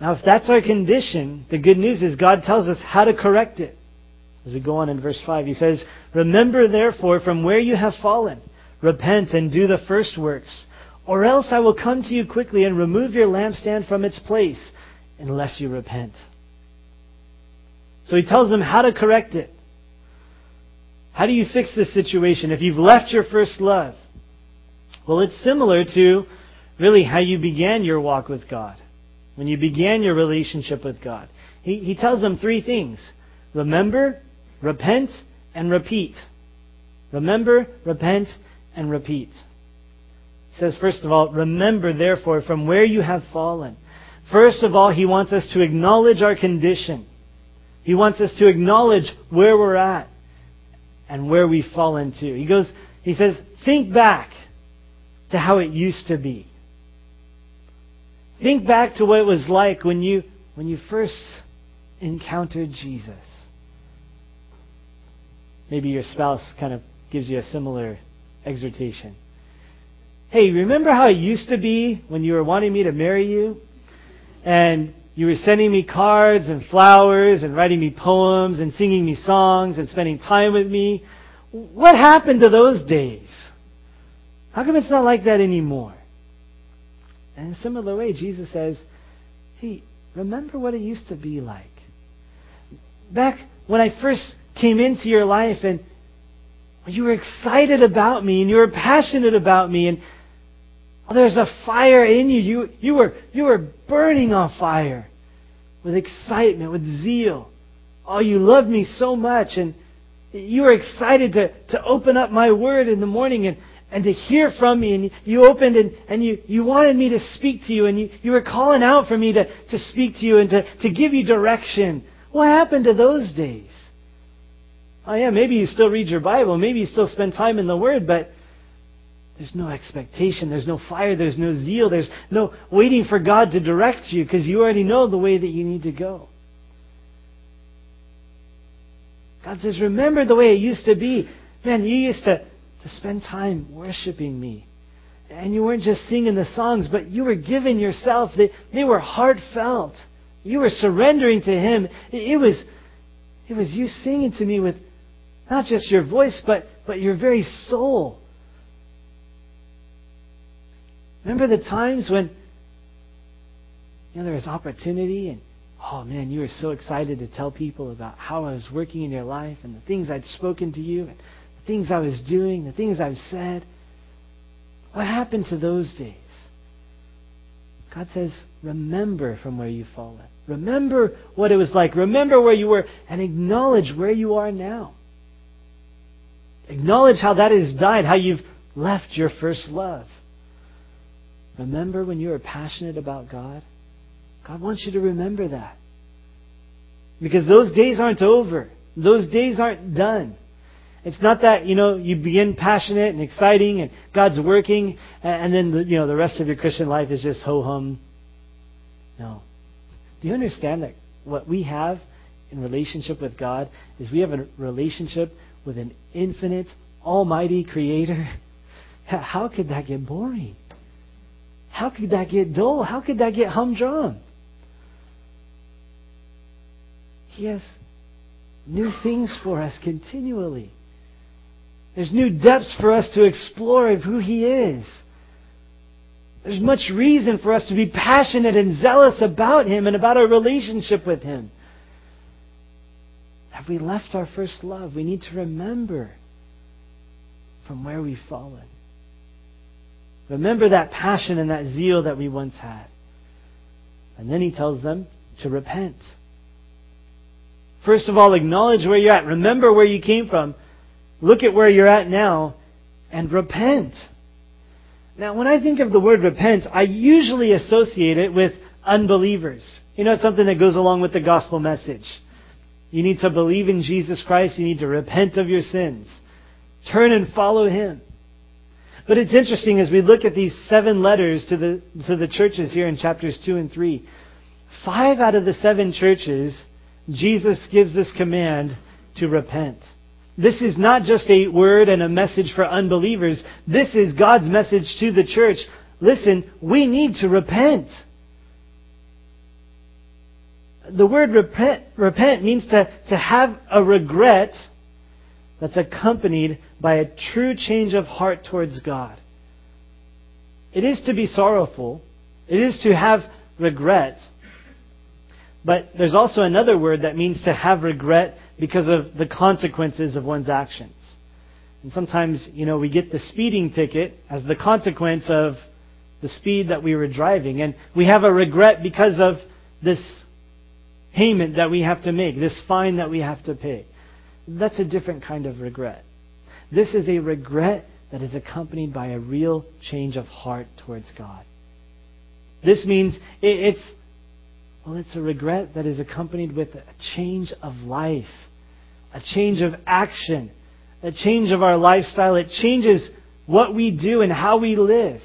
[SPEAKER 2] Now, if that's our condition, the good news is God tells us how to correct it. As we go on in verse 5, he says, Remember therefore from where you have fallen, repent and do the first works, or else I will come to you quickly and remove your lampstand from its place, unless you repent. So he tells them how to correct it. How do you fix this situation if you've left your first love? Well, it's similar to really how you began your walk with God, when you began your relationship with God. He, he tells them three things remember, repent, and repeat. Remember, repent, and repeat. He says, first of all, remember therefore from where you have fallen. First of all, he wants us to acknowledge our condition. He wants us to acknowledge where we're at and where we've fallen to. He goes, he says, think back to how it used to be. Think back to what it was like when you when you first encountered Jesus. Maybe your spouse kind of gives you a similar exhortation. Hey, remember how it used to be when you were wanting me to marry you? And you were sending me cards and flowers and writing me poems and singing me songs and spending time with me. What happened to those days? How come it's not like that anymore? And in a similar way, Jesus says, Hey, remember what it used to be like. Back when I first came into your life and you were excited about me and you were passionate about me and oh, there's a fire in you. You, you, were, you were burning on fire with excitement, with zeal. Oh, you loved me so much and you were excited to, to open up my word in the morning and, and to hear from me. And you opened and, and you, you wanted me to speak to you and you, you were calling out for me to, to speak to you and to, to give you direction. What happened to those days? Oh yeah, maybe you still read your Bible, maybe you still spend time in the Word, but there's no expectation, there's no fire, there's no zeal, there's no waiting for God to direct you because you already know the way that you need to go. God says, remember the way it used to be. Man, you used to, to spend time worshiping me. And you weren't just singing the songs, but you were giving yourself. They, they were heartfelt. You were surrendering to Him. It, it was, it was you singing to me with not just your voice, but, but your very soul. Remember the times when you know, there was opportunity and oh man, you were so excited to tell people about how I was working in your life and the things I'd spoken to you and things I was doing, the things I've said. What happened to those days? God says, remember from where you've fallen. Remember what it was like. Remember where you were and acknowledge where you are now. Acknowledge how that has died, how you've left your first love. Remember when you were passionate about God? God wants you to remember that. Because those days aren't over. Those days aren't done. It's not that, you know, you begin passionate and exciting and God's working and then, the, you know, the rest of your Christian life is just ho-hum. No. Do you understand that what we have in relationship with God is we have a relationship with an infinite, almighty creator, how could that get boring? How could that get dull? How could that get humdrum? He has new things for us continually. There's new depths for us to explore of who He is. There's much reason for us to be passionate and zealous about Him and about our relationship with Him. Have we left our first love? We need to remember from where we've fallen. Remember that passion and that zeal that we once had. And then he tells them to repent. First of all, acknowledge where you're at. Remember where you came from. Look at where you're at now and repent. Now, when I think of the word repent, I usually associate it with unbelievers. You know, it's something that goes along with the gospel message. You need to believe in Jesus Christ. You need to repent of your sins. Turn and follow Him. But it's interesting as we look at these seven letters to the, to the churches here in chapters 2 and 3. Five out of the seven churches, Jesus gives this command to repent. This is not just a word and a message for unbelievers. This is God's message to the church. Listen, we need to repent. The word repent, repent means to, to have a regret that's accompanied by a true change of heart towards God. It is to be sorrowful. It is to have regret. But there's also another word that means to have regret because of the consequences of one's actions. And sometimes, you know, we get the speeding ticket as the consequence of the speed that we were driving. And we have a regret because of this payment that we have to make, this fine that we have to pay. That's a different kind of regret. This is a regret that is accompanied by a real change of heart towards God. This means it's, well, it's a regret that is accompanied with a change of life, a change of action, a change of our lifestyle. It changes what we do and how we live.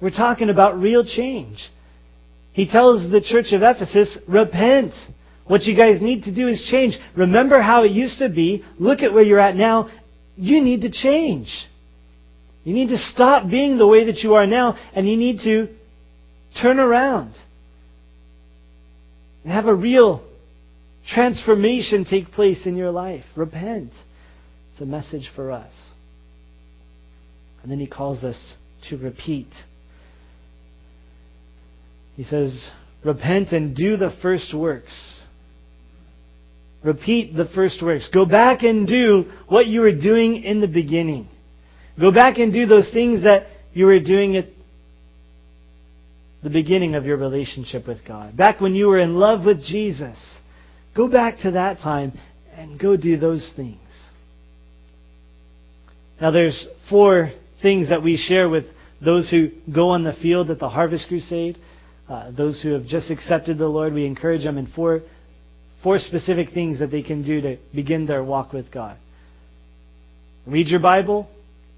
[SPEAKER 2] We're talking about real change. He tells the church of Ephesus, repent. What you guys need to do is change. Remember how it used to be. Look at where you're at now. You need to change. You need to stop being the way that you are now, and you need to turn around and have a real transformation take place in your life. Repent. It's a message for us. And then he calls us to repeat. He says, Repent and do the first works. Repeat the first works. Go back and do what you were doing in the beginning. Go back and do those things that you were doing at the beginning of your relationship with God. Back when you were in love with Jesus. Go back to that time and go do those things. Now there's four things that we share with those who go on the field at the Harvest Crusade. Uh, those who have just accepted the Lord, we encourage them in four four specific things that they can do to begin their walk with God. Read your Bible,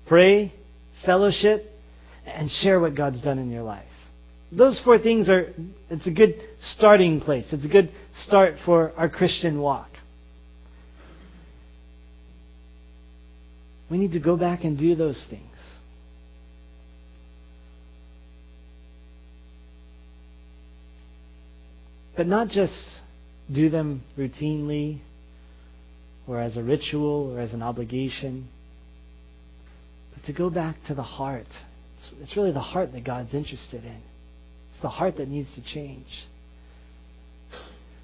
[SPEAKER 2] pray, fellowship, and share what God's done in your life. Those four things are, it's a good starting place. It's a good start for our Christian walk. We need to go back and do those things. But not just do them routinely or as a ritual or as an obligation, but to go back to the heart. It's, really the heart that God's interested in. It's the heart that needs to change.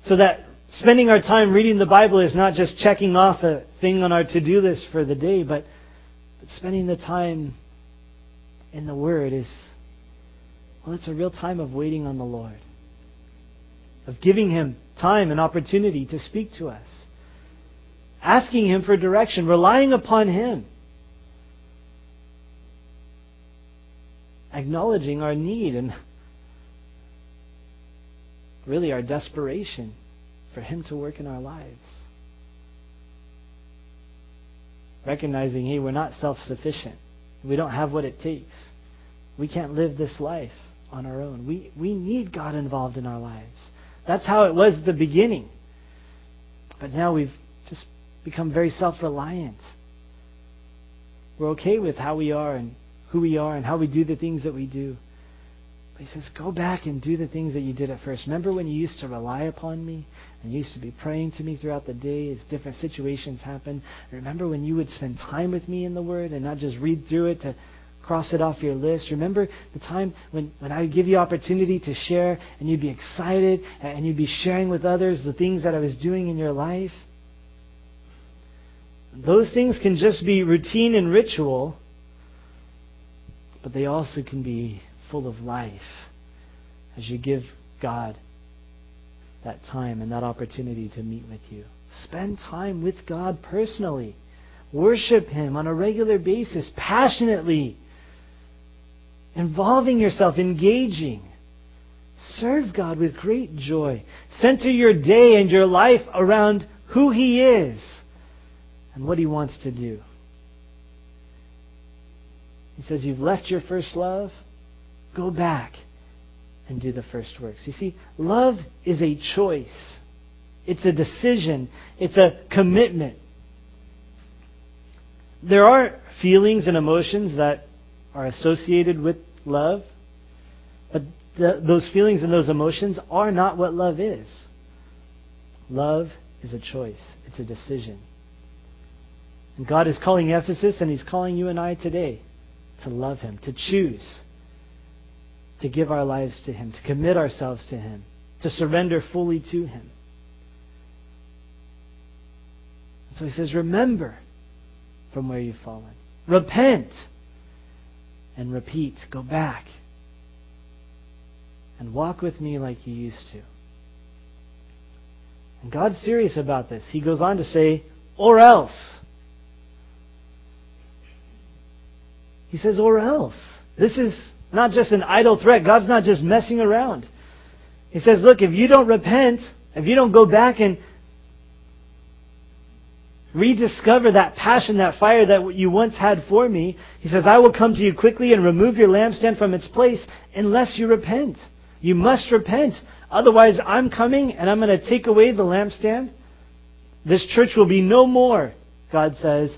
[SPEAKER 2] So that spending our time reading the Bible is not just checking off a thing on our to do list for the day, but, but spending the time in the Word is, well, it's a real time of waiting on the Lord of giving Him time and opportunity to speak to us, asking Him for direction, relying upon Him, acknowledging our need and really our desperation for Him to work in our lives. Recognizing, hey, we're not self sufficient. We don't have what it takes. We can't live this life on our own. We, we need God involved in our lives. That's how it was at the beginning. But now we've just become very self reliant. We're okay with how we are and who we are and how we do the things that we do. But he says, go back and do the things that you did at first. Remember when you used to rely upon me and you used to be praying to me throughout the day as different situations happened? Remember when you would spend time with me in the Word and not just read through it to cross it off your list? Remember the time when, when I would give you opportunity to share and you'd be excited and you'd be sharing with others the things that I was doing in your life? Those things can just be routine and ritual, but they also can be full of life as you give God that time and that opportunity to meet with you. Spend time with God personally. Worship Him on a regular basis, passionately. Involving yourself, engaging. Serve God with great joy. Center your day and your life around who He is and what He wants to do. He says, You've left your first love. Go back and do the first works. You see, love is a choice, it's a decision, it's a commitment. There are feelings and emotions that are associated with love, but the, those feelings and those emotions are not what love is. Love is a choice, it's a decision. And God is calling Ephesus, and He's calling you and I today to love Him, to choose to give our lives to Him, to commit ourselves to Him, to surrender fully to Him. So He says, Remember from where you've fallen. Repent and repeat. Go back and walk with me like you used to. And God's serious about this. He goes on to say, or else. He says, or else. This is not just an idle threat. God's not just messing around. He says, look, if you don't repent, if you don't go back and rediscover that passion, that fire that you once had for me, he says, I will come to you quickly and remove your lampstand from its place unless you repent. You must repent. Otherwise, I'm coming and I'm going to take away the lampstand. This church will be no more, God says,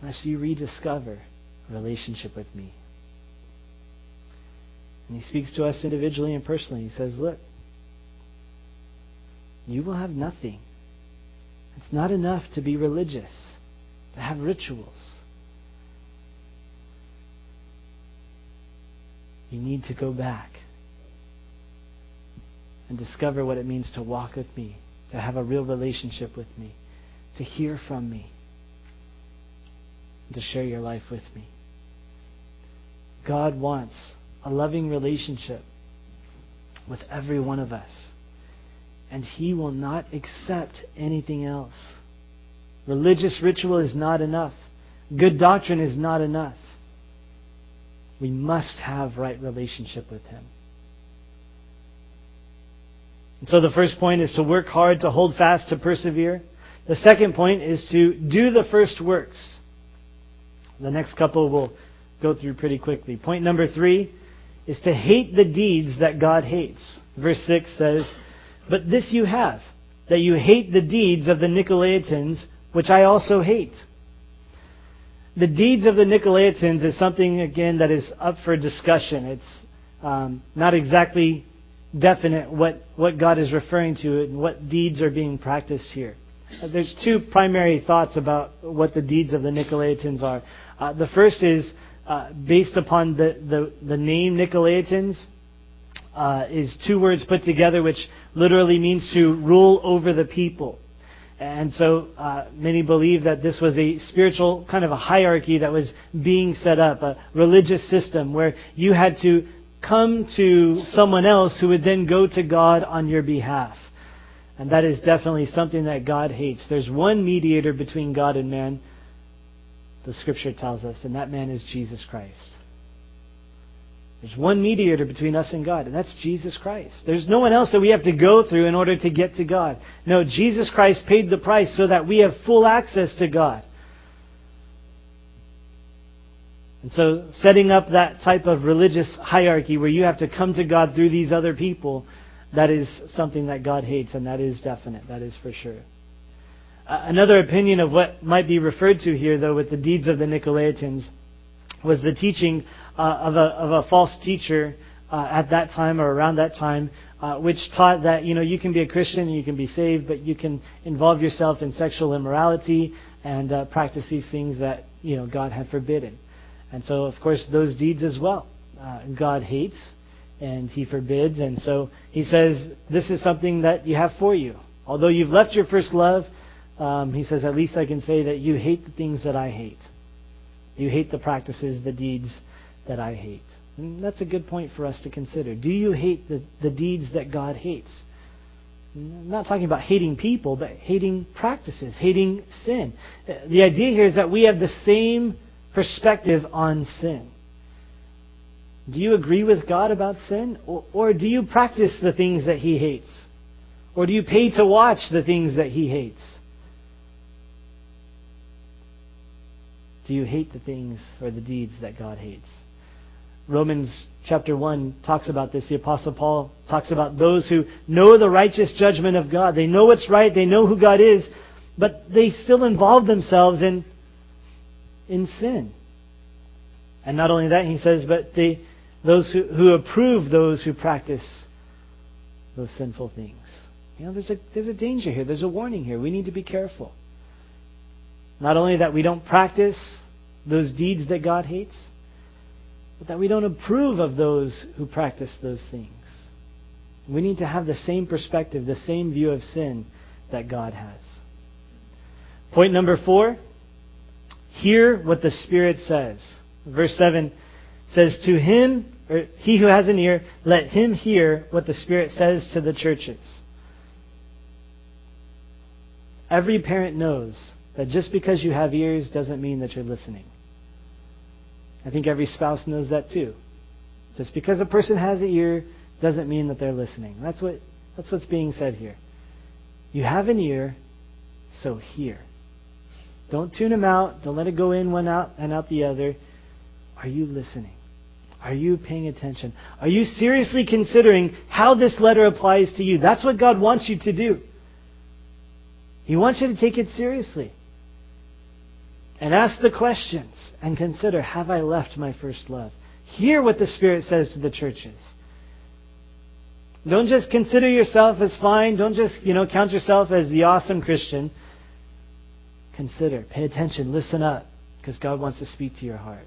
[SPEAKER 2] unless you rediscover relationship with me. And he speaks to us individually and personally. He says, Look, you will have nothing. It's not enough to be religious, to have rituals. You need to go back and discover what it means to walk with me, to have a real relationship with me, to hear from me, to share your life with me. God wants a loving relationship with every one of us. And He will not accept anything else. Religious ritual is not enough. Good doctrine is not enough. We must have right relationship with Him. And so the first point is to work hard, to hold fast, to persevere. The second point is to do the first works. The next couple we'll go through pretty quickly. Point number three is to hate the deeds that God hates. Verse 6 says, But this you have, that you hate the deeds of the Nicolaitans, which I also hate. The deeds of the Nicolaitans is something, again, that is up for discussion. It's um, not exactly definite what, what God is referring to and what deeds are being practiced here. Uh, there's two primary thoughts about what the deeds of the Nicolaitans are. Uh, the first is uh, based upon the, the, the name Nicolaitans, uh, is two words put together, which literally means to rule over the people. And so uh, many believe that this was a spiritual kind of a hierarchy that was being set up, a religious system where you had to come to someone else who would then go to God on your behalf. And that is definitely something that God hates. There's one mediator between God and man, the scripture tells us, and that man is Jesus Christ. There's one mediator between us and God, and that's Jesus Christ. There's no one else that we have to go through in order to get to God. No, Jesus Christ paid the price so that we have full access to God. And so, setting up that type of religious hierarchy where you have to come to God through these other people, that is something that God hates, and that is definite. That is for sure. Another opinion of what might be referred to here, though, with the deeds of the Nicolaitans was the teaching uh, of, a, of a false teacher uh, at that time or around that time, uh, which taught that you know you can be a Christian and you can be saved, but you can involve yourself in sexual immorality and uh, practice these things that you know God had forbidden. And so, of course, those deeds as well, uh, God hates and He forbids. And so He says this is something that you have for you. Although you've left your first love, um, he says, at least I can say that you hate the things that I hate. You hate the practices, the deeds that I hate. And that's a good point for us to consider. Do you hate the, the deeds that God hates? I'm not talking about hating people, but hating practices, hating sin. The idea here is that we have the same perspective on sin. Do you agree with God about sin? Or, or do you practice the things that He hates? Or do you pay to watch the things that He hates? Do you hate the things or the deeds that God hates? Romans chapter 1 talks about this. The Apostle Paul talks about those who know the righteous judgment of God. They know what's right, they know who God is, but they still involve themselves in, in sin. And not only that, he says, but they, those who, who approve those who practice those sinful things. You know, there's a, there's a danger here. There's a warning here. We need to be careful. Not only that we don't practice those deeds that God hates, but that we don't approve of those who practice those things. We need to have the same perspective, the same view of sin that God has. Point number four hear what the Spirit says. Verse 7 says, To him, or he who has an ear, let him hear what the Spirit says to the churches. Every parent knows that just because you have ears doesn't mean that you're listening. I think every spouse knows that too. Just because a person has an ear doesn't mean that they're listening. That's what that's what's being said here. You have an ear, so hear. Don't tune them out. Don't let it go in one out and out the other. Are you listening? Are you paying attention? Are you seriously considering how this letter applies to you? That's what God wants you to do. He wants you to take it seriously. And ask the questions and consider Have I left my first love? Hear what the Spirit says to the churches. Don't just consider yourself as fine. Don't just, you know, count yourself as the awesome Christian. Consider, pay attention, listen up, because God wants to speak to your heart.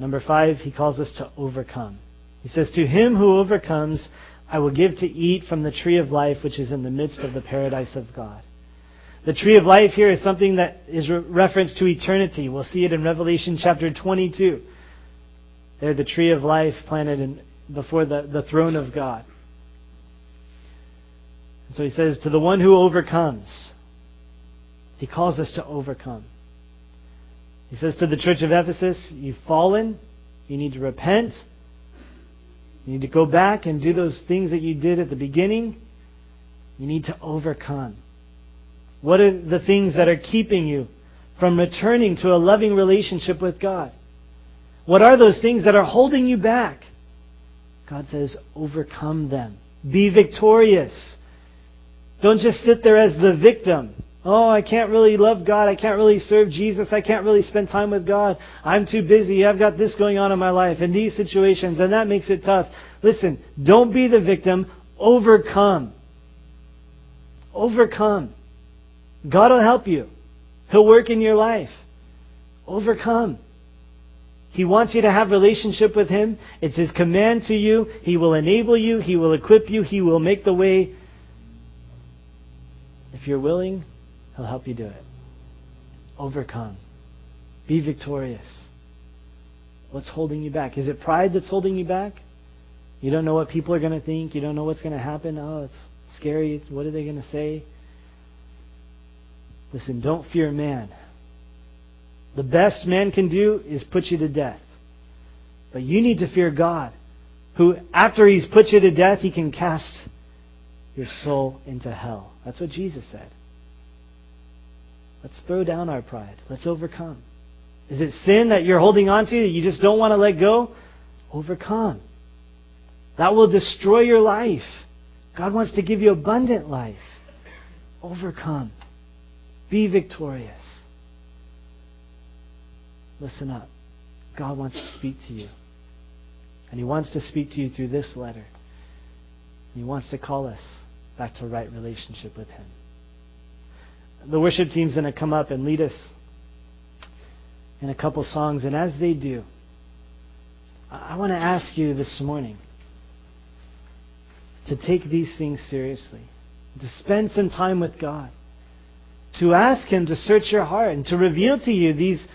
[SPEAKER 2] Number five, he calls us to overcome. He says, To him who overcomes, I will give to eat from the tree of life which is in the midst of the paradise of God. The tree of life here is something that is re- reference to eternity. We'll see it in Revelation chapter 22. There, the tree of life planted in, before the, the throne of God. And so he says, To the one who overcomes, he calls us to overcome. He says to the church of Ephesus, You've fallen, you need to repent, you need to go back and do those things that you did at the beginning. You need to overcome. What are the things that are keeping you from returning to a loving relationship with God? What are those things that are holding you back? God says, overcome them. Be victorious. Don't just sit there as the victim. Oh, I can't really love God. I can't really serve Jesus. I can't really spend time with God. I'm too busy. I've got this going on in my life and these situations, and that makes it tough. Listen, don't be the victim. Overcome. Overcome. God will help you. He'll work in your life. Overcome. He wants you to have relationship with Him. It's His command to you. He will enable you. He will equip you. He will make the way. If you're willing, He'll help you do it. Overcome. Be victorious. What's holding you back? Is it pride that's holding you back? You don't know what people are going to think. You don't know what's going to happen. Oh, it's scary. What are they going to say? Listen, don't fear man. The best man can do is put you to death. But you need to fear God, who, after he's put you to death, he can cast your soul into hell. That's what Jesus said. Let's throw down our pride. Let's overcome. Is it sin that you're holding on to that you just don't want to let go? Overcome. That will destroy your life. God wants to give you abundant life. Overcome. Be victorious. Listen up. God wants to speak to you. And He wants to speak to you through this letter. He wants to call us back to a right relationship with Him. The worship team's going to come up and lead us in a couple songs. And as they do, I want to ask you this morning to take these things seriously, to spend some time with God, to ask Him to search your heart and to reveal to you these,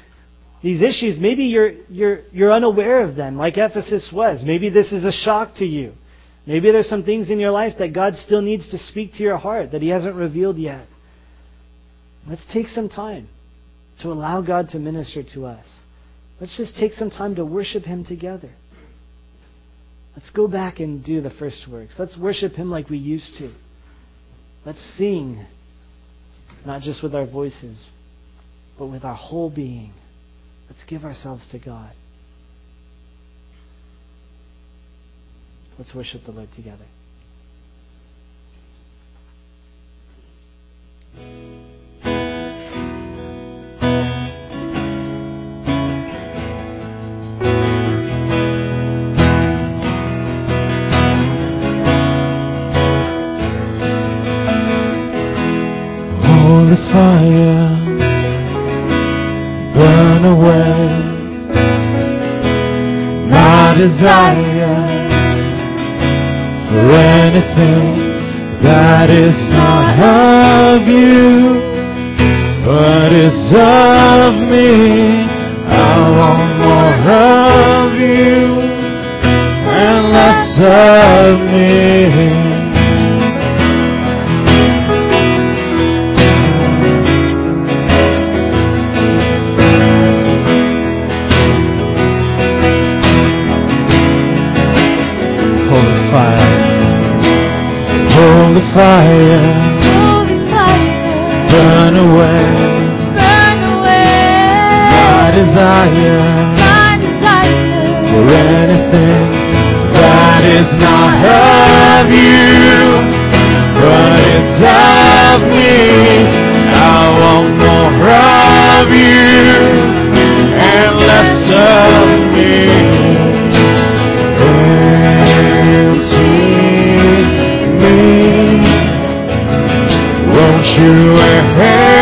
[SPEAKER 2] these issues. Maybe you're, you're, you're unaware of them, like Ephesus was. Maybe this is a shock to you. Maybe there's some things in your life that God still needs to speak to your heart that He hasn't revealed yet. Let's take some time to allow God to minister to us. Let's just take some time to worship Him together. Let's go back and do the first works. Let's worship Him like we used to. Let's sing, not just with our voices, but with our whole being. Let's give ourselves to God. Let's worship the Lord together.
[SPEAKER 3] Desire for anything that is not of you, but is of me. I want more of you and less of me. Fire, fire, burn away.
[SPEAKER 4] Burn away.
[SPEAKER 3] My desire.
[SPEAKER 4] My desire.
[SPEAKER 3] For anything that is not of you, but it's of me. I want more of you and less of me. You empty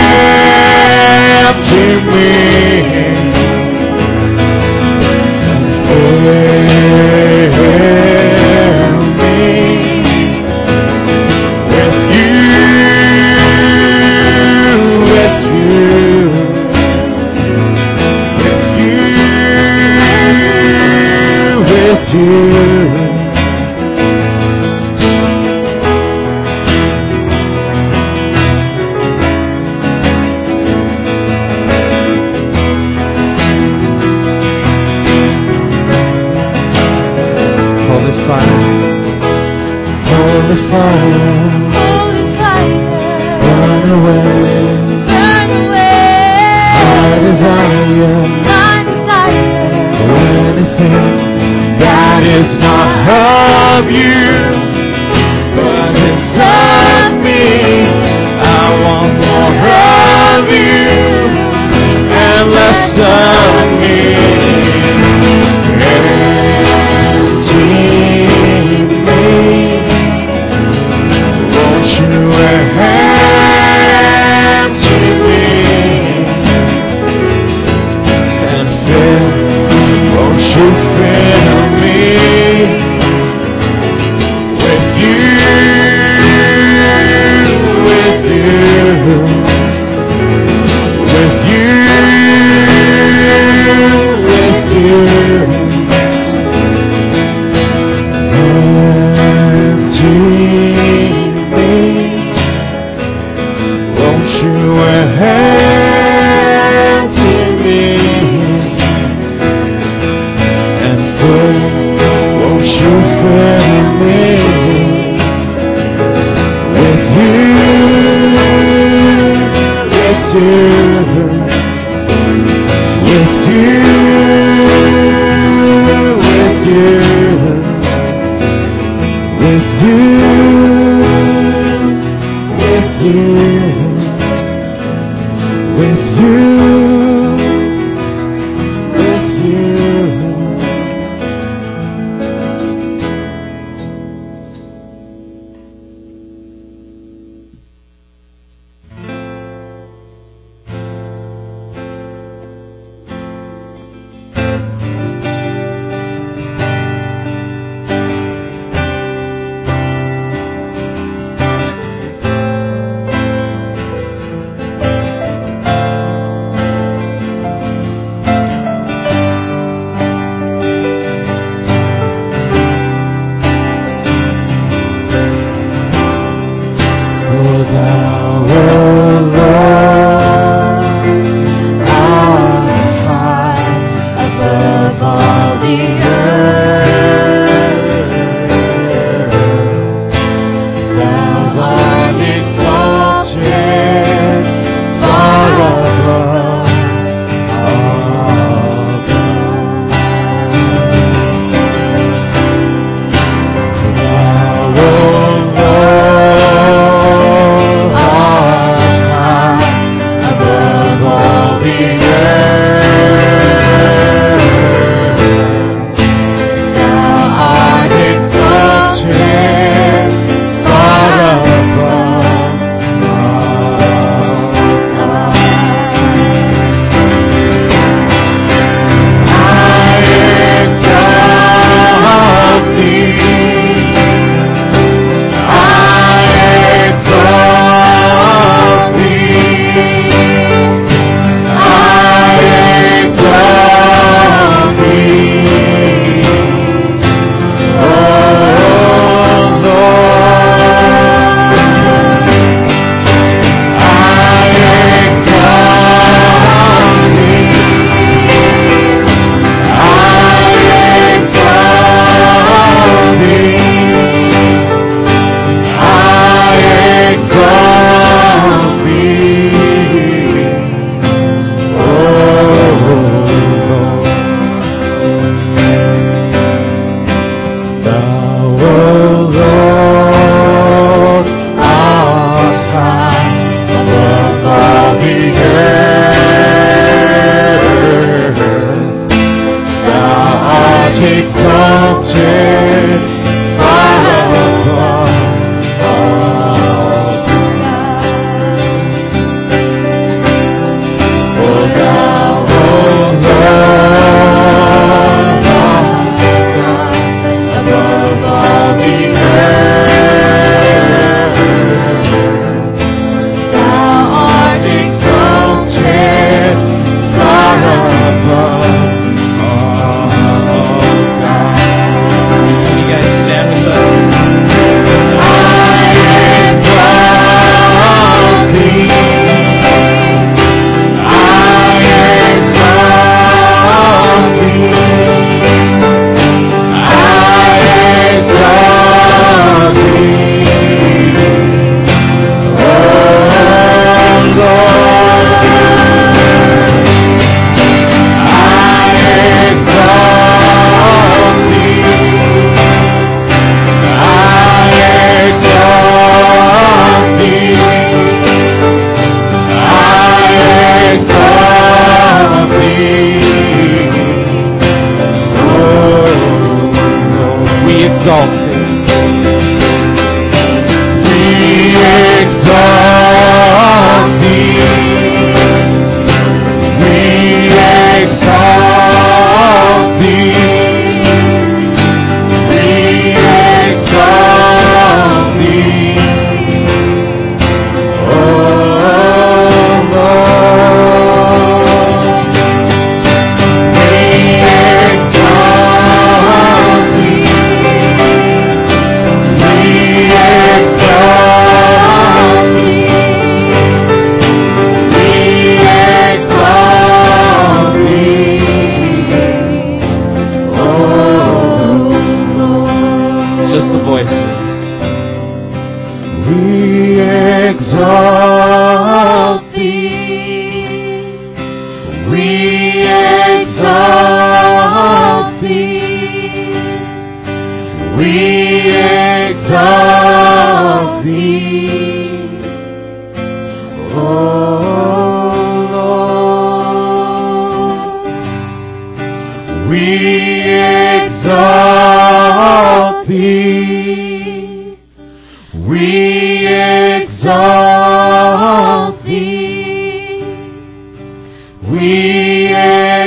[SPEAKER 3] We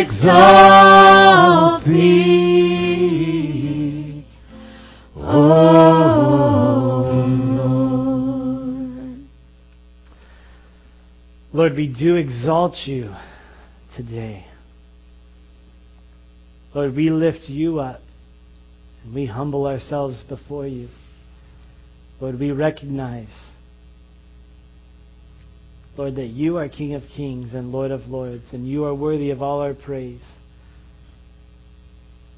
[SPEAKER 3] exalt thee. O Lord. Lord, we
[SPEAKER 2] do exalt you today. Lord, we lift you up and we humble ourselves before you. Lord, we recognize, Lord, that you are King of kings and Lord of lords, and you are worthy of all our praise.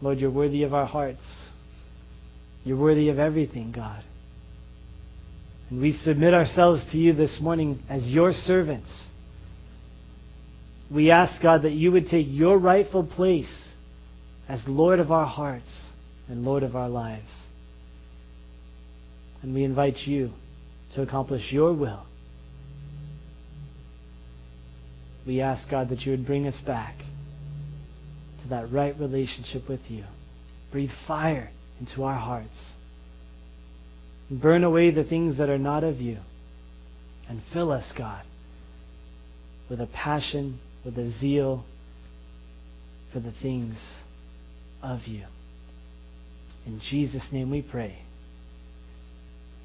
[SPEAKER 2] Lord, you're worthy of our hearts. You're worthy of everything, God. And we submit ourselves to you this morning as your servants. We ask, God, that you would take your rightful place as Lord of our hearts and Lord of our lives. And we invite you to accomplish your will. We ask, God, that you would bring us back to that right relationship with you. Breathe fire into our hearts. Burn away the things that are not of you. And fill us, God, with a passion, with a zeal for the things of you. In Jesus' name we pray.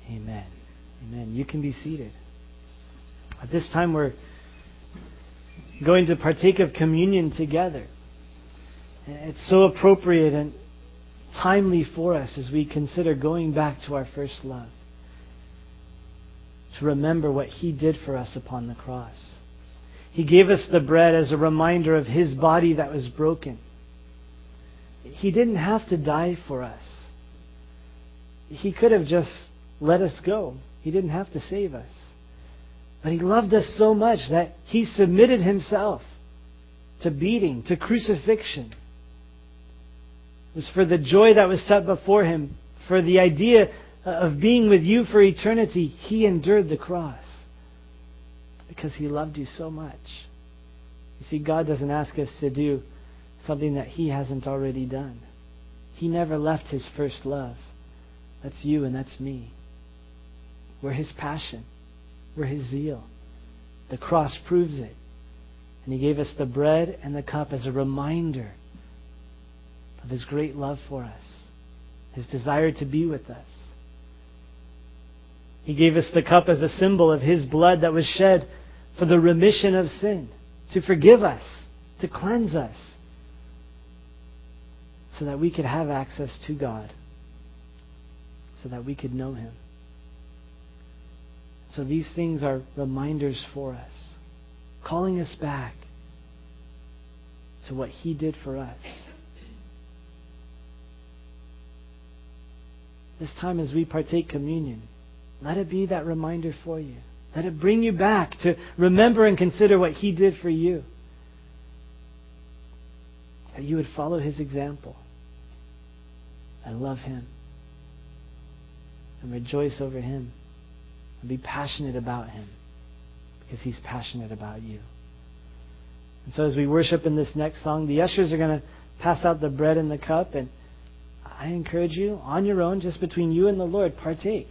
[SPEAKER 2] Amen. Amen. You can be seated. At this time, we're going to partake of communion together. It's so appropriate and timely for us as we consider going back to our first love. To remember what He did for us upon the cross. He gave us the bread as a reminder of His body that was broken. He didn't have to die for us. He could have just let us go. He didn't have to save us. But He loved us so much that He submitted Himself to beating, to crucifixion. It was for the joy that was set before Him, for the idea of being with you for eternity. He endured the cross because He loved you so much. You see, God doesn't ask us to do something that He hasn't already done. He never left his first love. That's you and that's me. We're his passion. We're his zeal. The cross proves it. And he gave us the bread and the cup as a reminder of his great love for us, his desire to be with us. He gave us the cup as a symbol of his blood that was shed for the remission of sin, to forgive us, to cleanse us, so that we could have access to God, so that we could know him. So these things are reminders for us, calling us back to what He did for us. This time as we partake communion, let it be that reminder for you. Let it bring you back to remember and consider what He did for you. That you would follow His example and love Him and rejoice over Him and be passionate about Him because He's passionate about you. And so as we worship in this next song, the ushers are going to pass out the bread and the cup. And I encourage you, on your own, just between you and the Lord, partake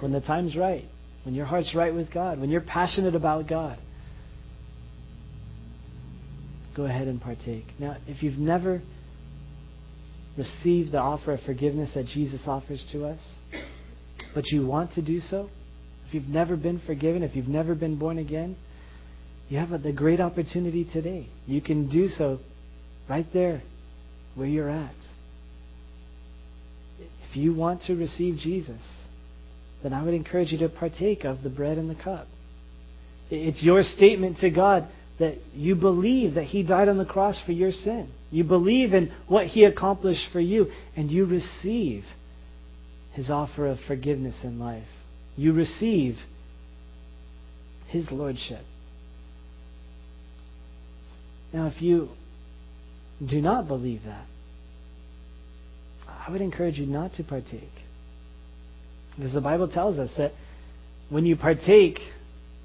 [SPEAKER 2] when the time's right, when your heart's right with God, when you're passionate about God. Go ahead and partake. Now, if you've never received the offer of forgiveness that Jesus offers to us, but you want to do so, you've never been forgiven, if you've never been born again, you have the great opportunity today. You can do so right there where you're at. If you want to receive Jesus, then I would encourage you to partake of the bread and the cup. It's your statement to God that you believe that He died on the cross for your sin. You believe in what He accomplished for you, and you receive His offer of forgiveness in life. You receive His Lordship. Now, if you do not believe that, I would encourage you not to partake. Because the Bible tells us that when you partake,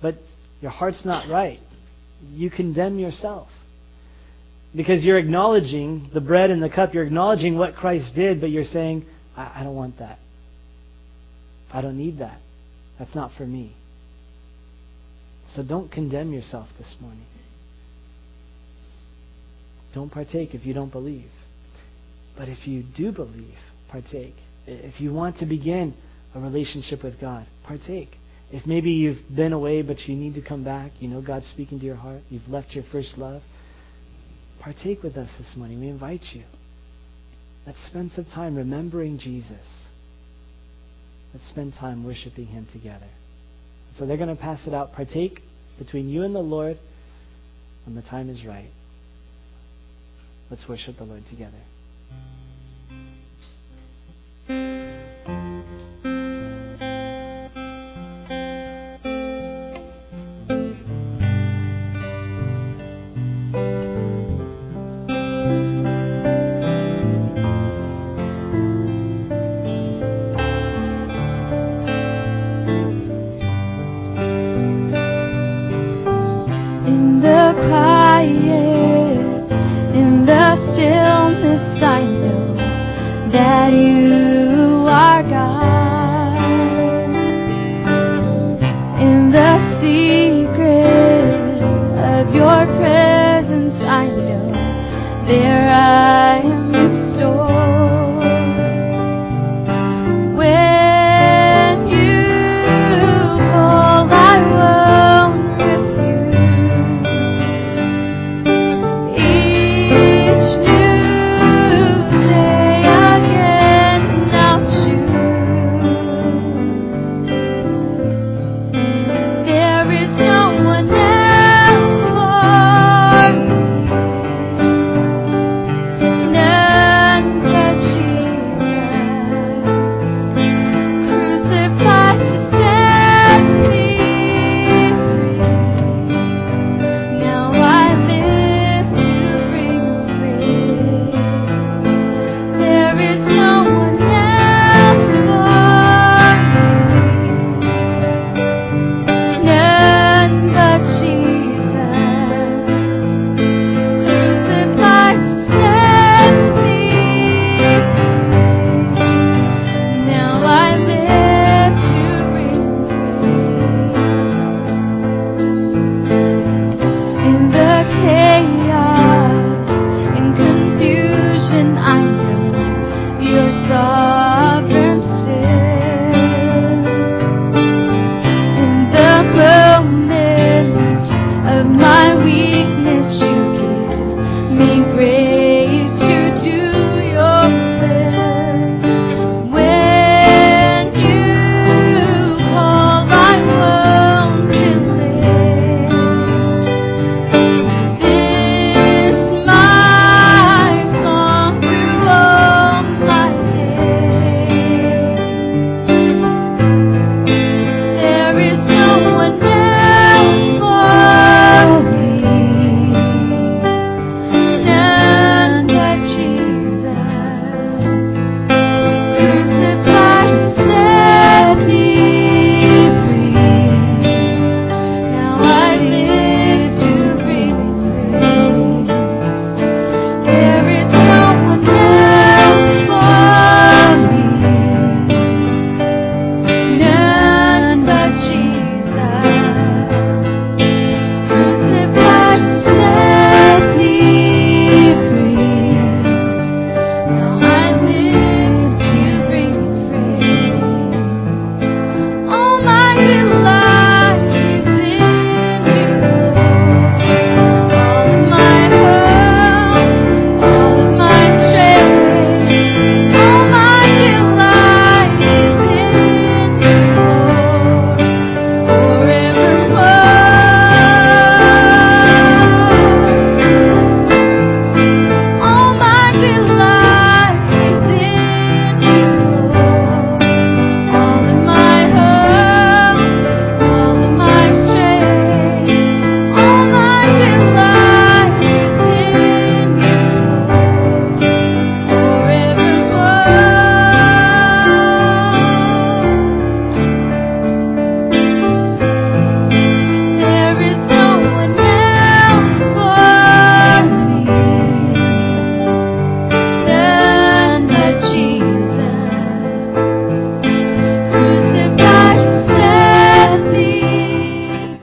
[SPEAKER 2] but your heart's not right, you condemn yourself. Because you're acknowledging the bread and the cup, you're acknowledging what Christ did, but you're saying, I, I don't want that. I don't need that. That's not for me. So don't condemn yourself this morning. Don't partake if you don't believe. But if you do believe, partake. If you want to begin a relationship with God, partake. If maybe you've been away but you need to come back, you know God's speaking to your heart, you've left your first love, partake with us this morning. We invite you. Let's spend some time remembering Jesus. Let's spend time worshiping Him together. So they're going to pass it out. Partake between you and the Lord when the time is right. Let's worship the Lord together.